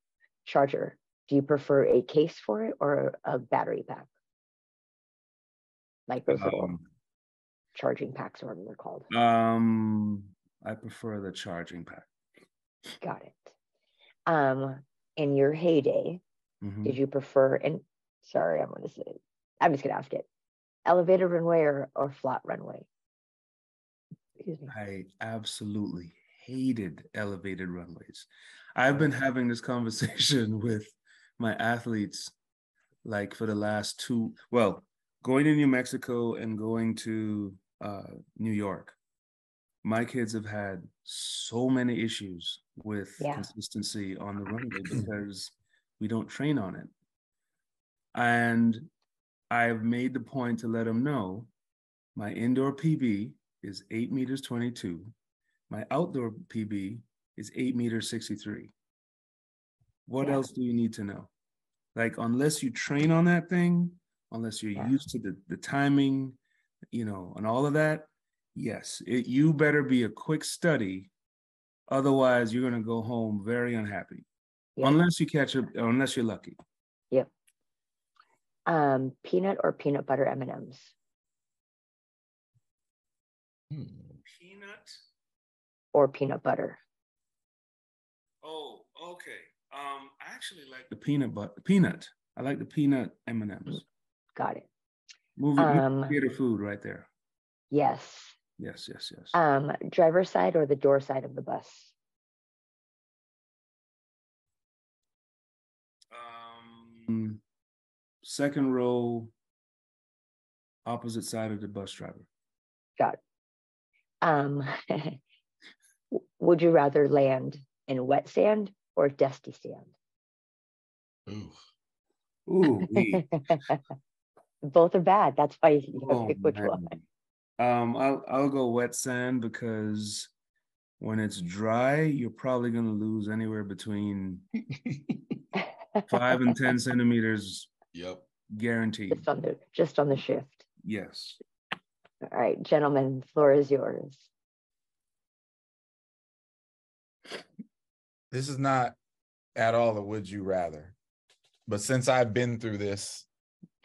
Speaker 2: charger, do you prefer a case for it or a battery pack? Like those little. Um, charging packs or whatever they're called?
Speaker 3: Um, I prefer the charging pack.
Speaker 2: Got it. Um, in your heyday,
Speaker 3: Mhm.
Speaker 2: did you prefer and sorry, I'm gonna say I'm just gonna ask it. Elevated runway or, or flat runway? Excuse me.
Speaker 3: I absolutely hated elevated runways. I've been having this conversation with my athletes like for the last two, well, going to New Mexico and going to uh, New York. My kids have had so many issues with
Speaker 2: Yeah.
Speaker 3: consistency on the runway because we don't train on it. And I've made the point to let them know my indoor PB is eight meters 22. My outdoor PB is eight meters 63. What
Speaker 2: Yeah.
Speaker 3: else do you need to know? Like, unless you train on that thing, unless you're
Speaker 2: Yeah.
Speaker 3: used to the, the timing, you know, and all of that, yes, it, you better be a quick study. Otherwise, you're going to go home very unhappy,
Speaker 2: Yeah.
Speaker 3: unless you catch a, unless you're lucky.
Speaker 2: Um, peanut or peanut butter M&Ms?
Speaker 5: Hmm.
Speaker 3: Peanut.
Speaker 2: or peanut butter?
Speaker 3: Oh, okay. Um, I actually like the peanut butter peanut. I like the peanut M and M's.
Speaker 2: Got it.
Speaker 3: Movie
Speaker 2: Um,
Speaker 3: theater food right there.
Speaker 2: Yes.
Speaker 3: Yes, yes, yes.
Speaker 2: Um, driver's side or the door side of the bus?
Speaker 3: um, second row, opposite side of the bus driver.
Speaker 2: Got it. Um, would you rather land in wet sand or dusty sand?
Speaker 5: Ooh.
Speaker 3: Ooh.
Speaker 2: Both are bad. That's why you gotta
Speaker 3: Oh,
Speaker 2: pick which one.
Speaker 3: Um, I'll I'll go wet sand because when it's dry, you're probably gonna lose anywhere between five and ten centimeters,
Speaker 5: Yep.
Speaker 3: guaranteed.
Speaker 2: Just on the just on the shift.
Speaker 3: Yes.
Speaker 2: All right, gentlemen, floor is yours.
Speaker 4: This is not at all a would you rather. But since I've been through this,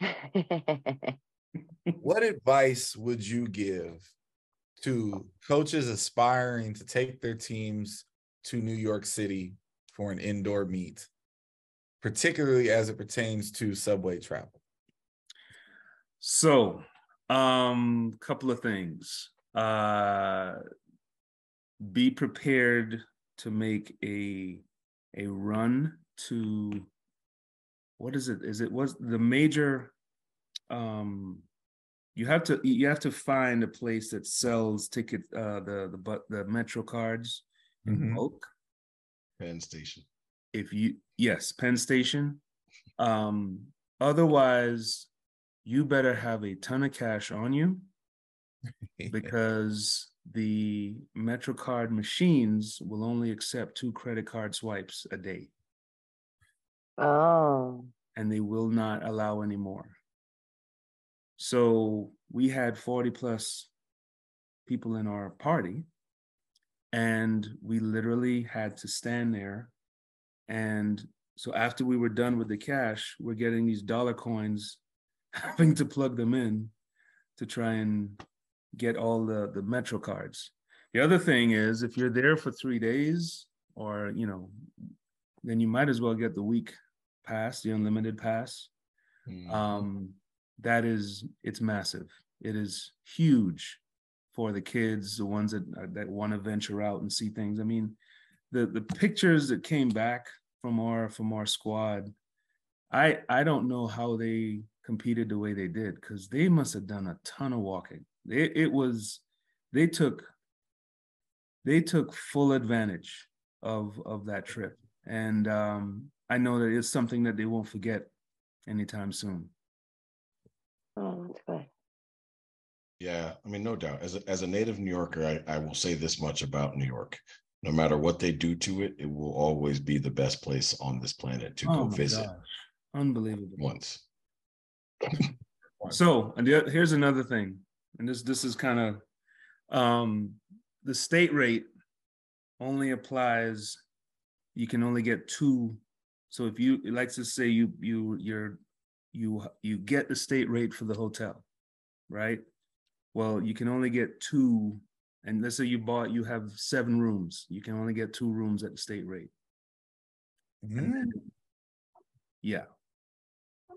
Speaker 4: what advice would you give to coaches aspiring to take their teams to New York City for an indoor meet, particularly as it pertains to subway travel?
Speaker 3: So, um, couple of things. Uh, be prepared to make a a run to what is it? Is it was the major? Um, you have to you have to find a place that sells ticket uh, the the but the Metro cards in
Speaker 4: Mhm.
Speaker 3: bulk.
Speaker 5: Penn Station.
Speaker 3: If you yes penn station. Um otherwise you better have a ton of cash on you because the metrocard machines will only accept two credit card swipes a day.
Speaker 2: Oh,
Speaker 3: and they will not allow any more. So we had 40 plus people in our party and we literally had to stand there and so after we were done with the cash we're getting these dollar coins having to plug them in to try and get all the the metro cards. The other thing is if you're there for three days or you know then you might as well get the week pass the unlimited pass.
Speaker 5: Mhm.
Speaker 3: um that is it's massive. It is huge for the kids the ones that that want to venture out and see things. I mean the the pictures that came back from our from our squad i i don't know how they competed the way they did because they must have done a ton of walking it, it was they took they took full advantage of of that trip and um i know that it's something that they won't forget anytime soon
Speaker 2: oh, that's good.
Speaker 5: Yeah, I mean, no doubt. As a, as a native New Yorker, I, I will say this much about New York. No matter what they do to it, it will always be the best place on this planet to
Speaker 3: Oh
Speaker 5: go visit
Speaker 3: gosh. Unbelievable.
Speaker 5: once.
Speaker 3: So, and the, here's another thing, and this this is kind of um, the state rate only applies. You can only get two. So if you like to say you you you're you you get the state rate for the hotel, right? Well, you can only get two, and let's say you bought, you have seven rooms. You can only get two rooms at the state rate.
Speaker 4: Mm.
Speaker 3: Yeah.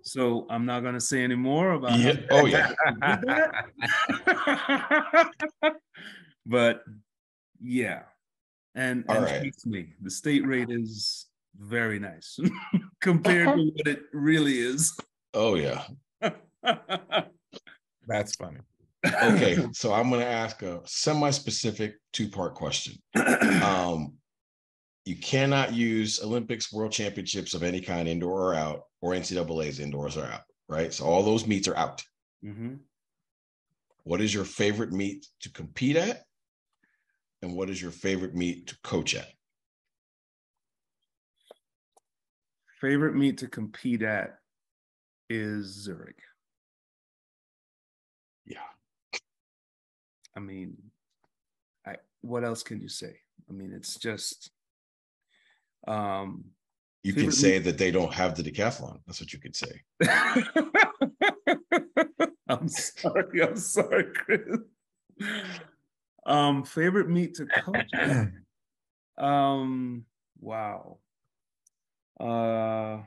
Speaker 3: So I'm not gonna say any more about.
Speaker 5: Yeah. Oh yeah.
Speaker 3: but yeah, and, and
Speaker 5: right.
Speaker 3: trust me, the state rate is very nice compared to what it really is.
Speaker 5: Oh yeah.
Speaker 4: That's funny.
Speaker 5: Okay. so I'm gonna ask a semi-specific two-part question. Um, you cannot use Olympics, World Championships of any kind, indoor or out, or NCAA's indoors or out, right? So all those meets are out.
Speaker 3: Mhm.
Speaker 5: What is your favorite meet to compete at? And what is your favorite meet to coach at?
Speaker 3: Favorite meet to compete at is Zurich. I mean, I what else can you say? I mean, it's just um
Speaker 5: You can
Speaker 3: Favorite
Speaker 5: say that they don't have the decathlon. That's what you could say.
Speaker 3: I'm sorry, I'm sorry, Chris. Um, favorite meat to coach. at? Um, wow. Uh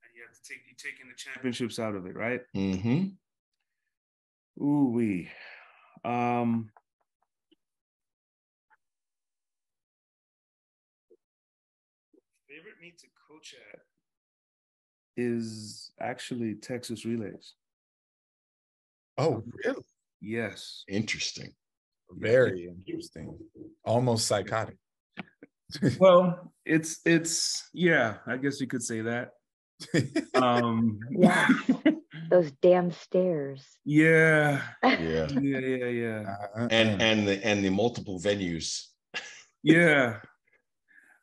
Speaker 3: and you have to take you taking the championships out of it, right?
Speaker 5: Mm hmm
Speaker 3: Ooh wee. Um favorite meet to coach at is actually Texas Relays.
Speaker 4: Oh, really?
Speaker 3: Yes.
Speaker 5: Interesting.
Speaker 4: Very interesting. Almost psychotic.
Speaker 3: Well, it's it's yeah, I guess you could say that. Um
Speaker 2: Yeah. Those damn stairs.
Speaker 3: yeah.
Speaker 5: Yeah.
Speaker 3: Yeah, yeah, yeah.
Speaker 4: Uh,
Speaker 5: And and the and the multiple venues.
Speaker 3: Yeah.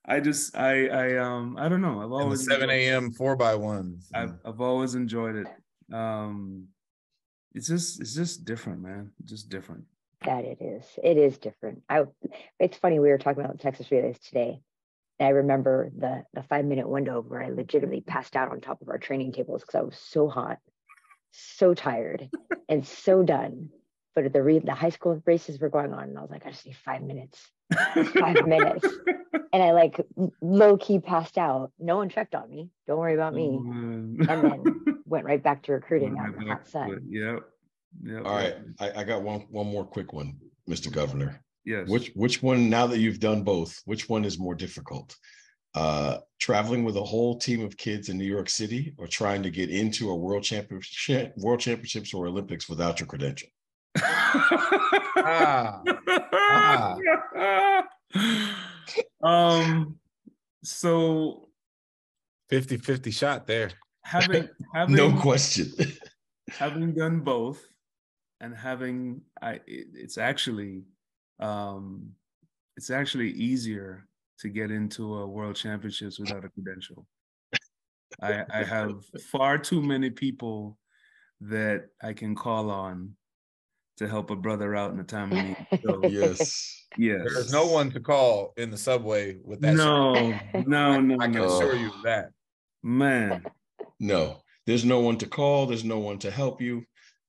Speaker 3: I just I I um I don't know. I've
Speaker 4: and the
Speaker 3: always
Speaker 4: 7 a.m. four by ones.
Speaker 3: I've I've always enjoyed it. Um it's just it's just different, man. Just different.
Speaker 2: That it is. It is different. I. It's funny we were talking about Texas relays today. And I remember the the five minute window where I legitimately passed out on top of our training tables because I was so hot, so tired, and so done. But the re- the high school races were going on, and I was like, I just need five minutes, five minutes. And I like low key passed out. No one checked on me. Don't worry about me.
Speaker 3: and
Speaker 2: then Went right back to recruiting out in the hot sun.
Speaker 3: Yep. Yep.
Speaker 5: All right. I, I got one one more quick one, Mr. Governor.
Speaker 3: Yes.
Speaker 5: Which which one now that you've done both, which one is more difficult? Uh traveling with a whole team of kids in New York City or trying to get into a world championship world championships or Olympics without your credential?
Speaker 4: Ah.
Speaker 3: um so
Speaker 4: 50 50 shot there.
Speaker 3: having having
Speaker 5: No question.
Speaker 3: having done both and having i it, it's actually um it's actually easier to get into a world championships without a credential i i have far too many people that i can call on to help a brother out in a time of need so
Speaker 5: yes.
Speaker 3: yes
Speaker 4: There's no one to call in the subway with that.
Speaker 3: no
Speaker 4: shot.
Speaker 3: no no
Speaker 4: I can
Speaker 3: no
Speaker 4: assure you that.
Speaker 3: man
Speaker 5: No. There's no one to call, there's no one to help you.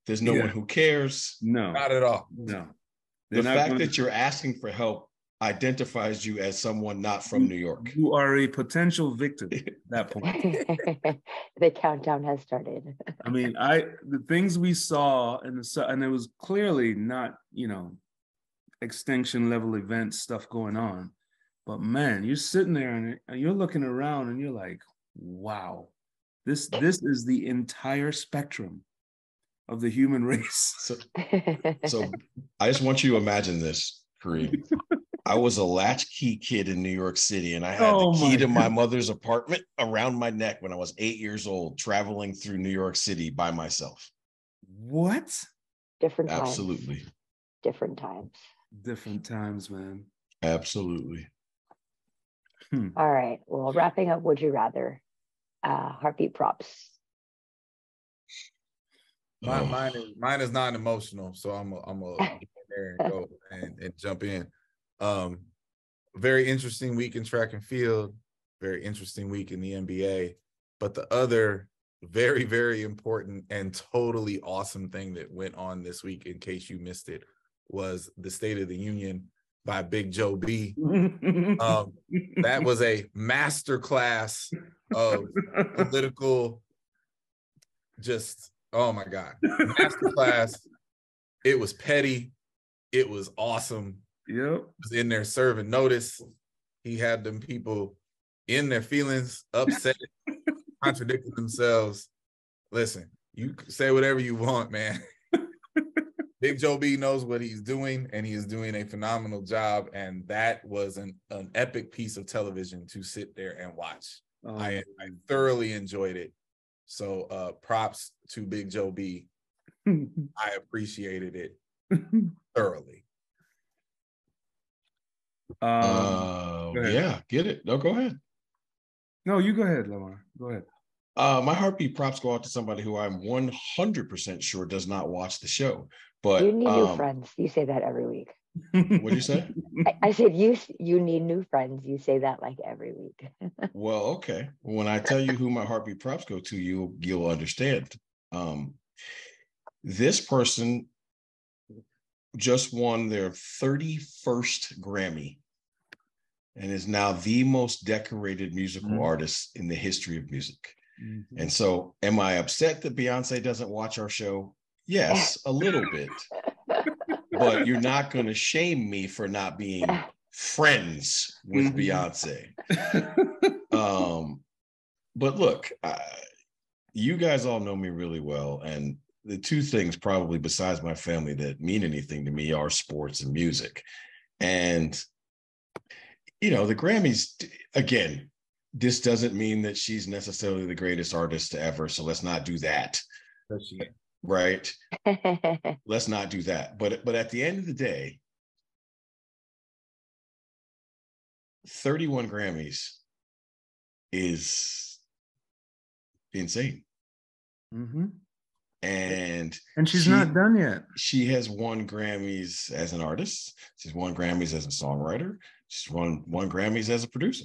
Speaker 5: There's no
Speaker 3: Yeah.
Speaker 5: one who cares.
Speaker 3: no
Speaker 4: Not at all.
Speaker 3: no
Speaker 5: The
Speaker 3: They're not
Speaker 5: fact
Speaker 3: gonna-
Speaker 5: that you're asking for help identifies you as someone not from New York.
Speaker 3: you are a potential victim at that point
Speaker 2: the countdown has started.
Speaker 3: I mean, I the things we saw and the and it was clearly not you know extinction level event stuff going on, but man, you're sitting there and, and you're looking around and you're like, wow, this this is the entire spectrum of the human race.
Speaker 5: So, so I just want you to imagine this, Kareem. I was a latchkey kid in New York City, and I had
Speaker 3: Oh
Speaker 5: the key
Speaker 3: my
Speaker 5: to my mother's apartment around my neck when I was eight years old, traveling through New York City by myself.
Speaker 3: what?
Speaker 2: different times.
Speaker 5: Absolutely.
Speaker 2: Different times.
Speaker 3: Different times, man.
Speaker 5: Absolutely.
Speaker 3: Hmm.
Speaker 2: All right. Well, wrapping up, would you rather? Uh, heartbeat props.
Speaker 4: Mine,
Speaker 5: Oh.
Speaker 4: mine is mine is not emotional, so I'm a, I'm a get in there and go and, and jump in. Um, very interesting week in track and field, very interesting week in the NBA. But the other very, very important and totally awesome thing that went on this week, in case you missed it, was the State of the Union by Big Joe B. Um, that was a master class of political, just oh my god, master class. It was petty. It was awesome.
Speaker 3: Yep.
Speaker 4: Was in there serving notice. He had them people in their feelings, upset, contradicting themselves. Listen, you say whatever you want, man. Big Joe B knows what he's doing, and he is doing a phenomenal job. And that was an, an epic piece of television to sit there and watch.
Speaker 3: Um,
Speaker 4: I, I thoroughly enjoyed it. So uh props to Big Joe B. I appreciated it thoroughly.
Speaker 3: um,
Speaker 5: Uh, yeah, get it. No, go ahead.
Speaker 3: no, you go ahead, Lamar. Go ahead.
Speaker 5: Uh, my heartbeat props go out to somebody who I'm 100% sure does not watch the show. But
Speaker 2: you need new
Speaker 5: um,
Speaker 2: friends. You say that every week.
Speaker 5: what'd you say?
Speaker 2: I, I said you you need new friends. You say that like every week.
Speaker 5: Well, okay. When I tell you who my heartbeat props go to, you you'll understand. Um, this person just won their 31st Grammy and is now the most decorated musical
Speaker 3: Mhm.
Speaker 5: artist in the history of music.
Speaker 3: Mhm.
Speaker 5: And so, am I upset that Beyonce doesn't watch our show? Yes, a little bit. But you're not going to shame me for not being friends with
Speaker 3: Mhm.
Speaker 5: Beyonce. Um, but look, I, you guys all know me really well, and the two things probably besides my family that mean anything to me are sports and music. And you know, the Grammys again. This doesn't mean that she's necessarily the greatest artist ever, so let's not do that, right? Let's not do that. But but at the end of the day, 31 Grammys is insane.
Speaker 3: Mhm.
Speaker 5: And
Speaker 3: And she's
Speaker 5: She-
Speaker 3: not done yet.
Speaker 5: she has won Grammys as an artist. She's won Grammys as a songwriter. She's won won Grammys as a producer.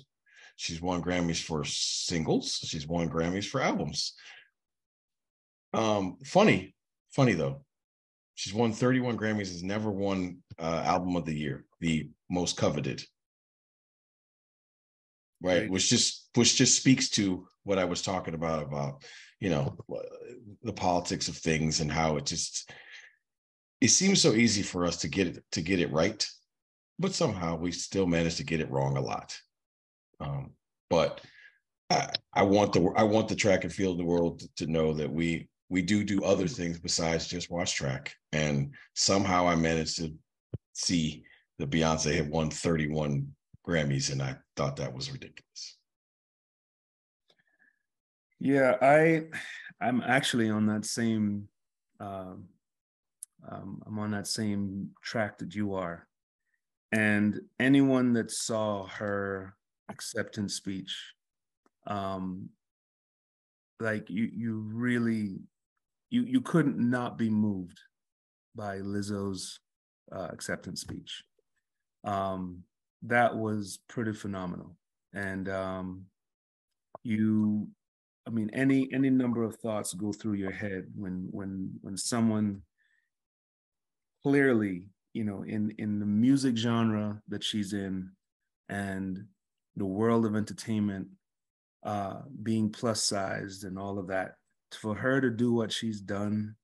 Speaker 5: She's won Grammys for singles. She's won Grammys for albums. Um, funny, funny though. She's won 31 Grammys, has never won uh, album of the year, the most coveted. Right,
Speaker 3: Right.
Speaker 5: which just which just speaks to what I was talking about about you know the politics of things and how it just it seems so easy for us to get it to get it right but somehow we still manage to get it wrong a lot. Um, but I, I want the i want the track and field the world to, to know that we we do do other things besides just watch track. And somehow i managed to see that beyonce had won 31 grammys and i thought that was ridiculous
Speaker 3: Yeah, I I'm actually on that same um, um, I'm on that same track that you are. And anyone that saw her acceptance speech, um, like you you really you you couldn't not be moved by Lizzo's uh, acceptance speech. Um, that was pretty phenomenal. And um, you I mean, any any number of thoughts go through your head when when when someone clearly, you know, in in the music genre that she's in, and the world of entertainment, uh, being plus sized and all of that, for her to do what she's done,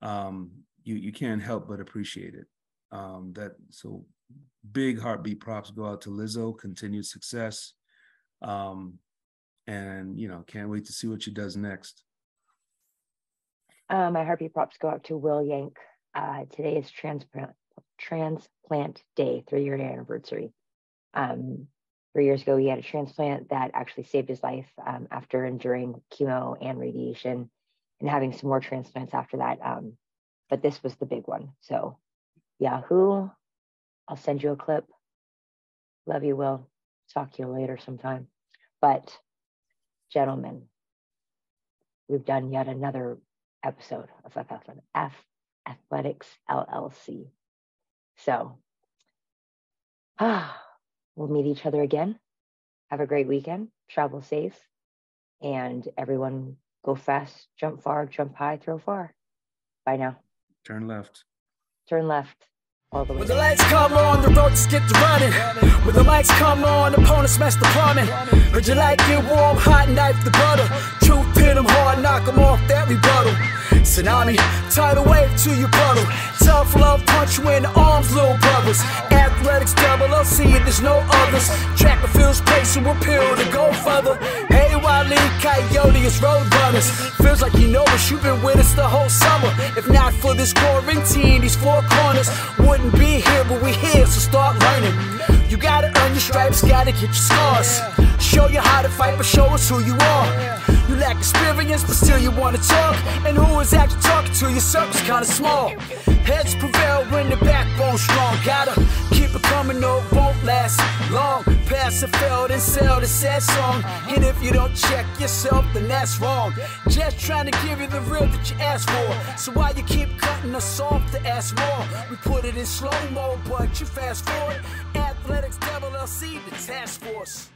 Speaker 3: um, you you can't help but appreciate it. Um, that so big heartbeat props go out to Lizzo. Continued success. Um, and you know can't wait to see what she does next
Speaker 2: Uh, my heartbeat props go out to Will Yank. Uh, today is transplant transplant day, three year anniversary. Um, three years ago, he had a transplant that actually saved his life um, after enduring chemo and radiation, and having some more transplants after that. Um, but this was the big one. So, Yahoo, I'll send you a clip. Love you, Will. Talk to you later sometime. But, gentlemen, we've done yet another episode of F, F Athletics LLC. So, ah, we'll meet each other again. Have a great weekend. Travel safe. And everyone Go fast, jump far, jump high, throw far. Bye now.
Speaker 3: Turn left.
Speaker 2: Turn left. The.
Speaker 1: When the lights come on, the road just get to running. When the lights come on, opponents mess the plumbing. Heard you like it warm, hot, knife the butter. Truth pin them hard, knock them off that rebuttal. Tsunami, tidal wave to your puddle. Tough love, punch you in the arms, little brothers. Athletics, double LC, there's no others. Track the fields, pacing pill to go further. Hey, Wally, Coyote, it's road runners. Feels like you know us, you've been with us the whole summer. If not for this quarantine, these four corners wouldn't be here, but we here, so start learning. You gotta earn your stripes, gotta get your scars. Show you how to fight, but show us who you are. You lack experience, but still you wanna talk. And who is actually talking to? Your circle's kinda small. Heads prevail when the backbone's strong. Gotta keep it coming, no, won't last long. Pass and failed and sell the sad song. And if you don't check yourself, then that's wrong. Just trying to give you the real that you asked for. So why you keep cutting us off to ask more? We put it in slow mo, but you fast forward. Athletics Double LC, the task force.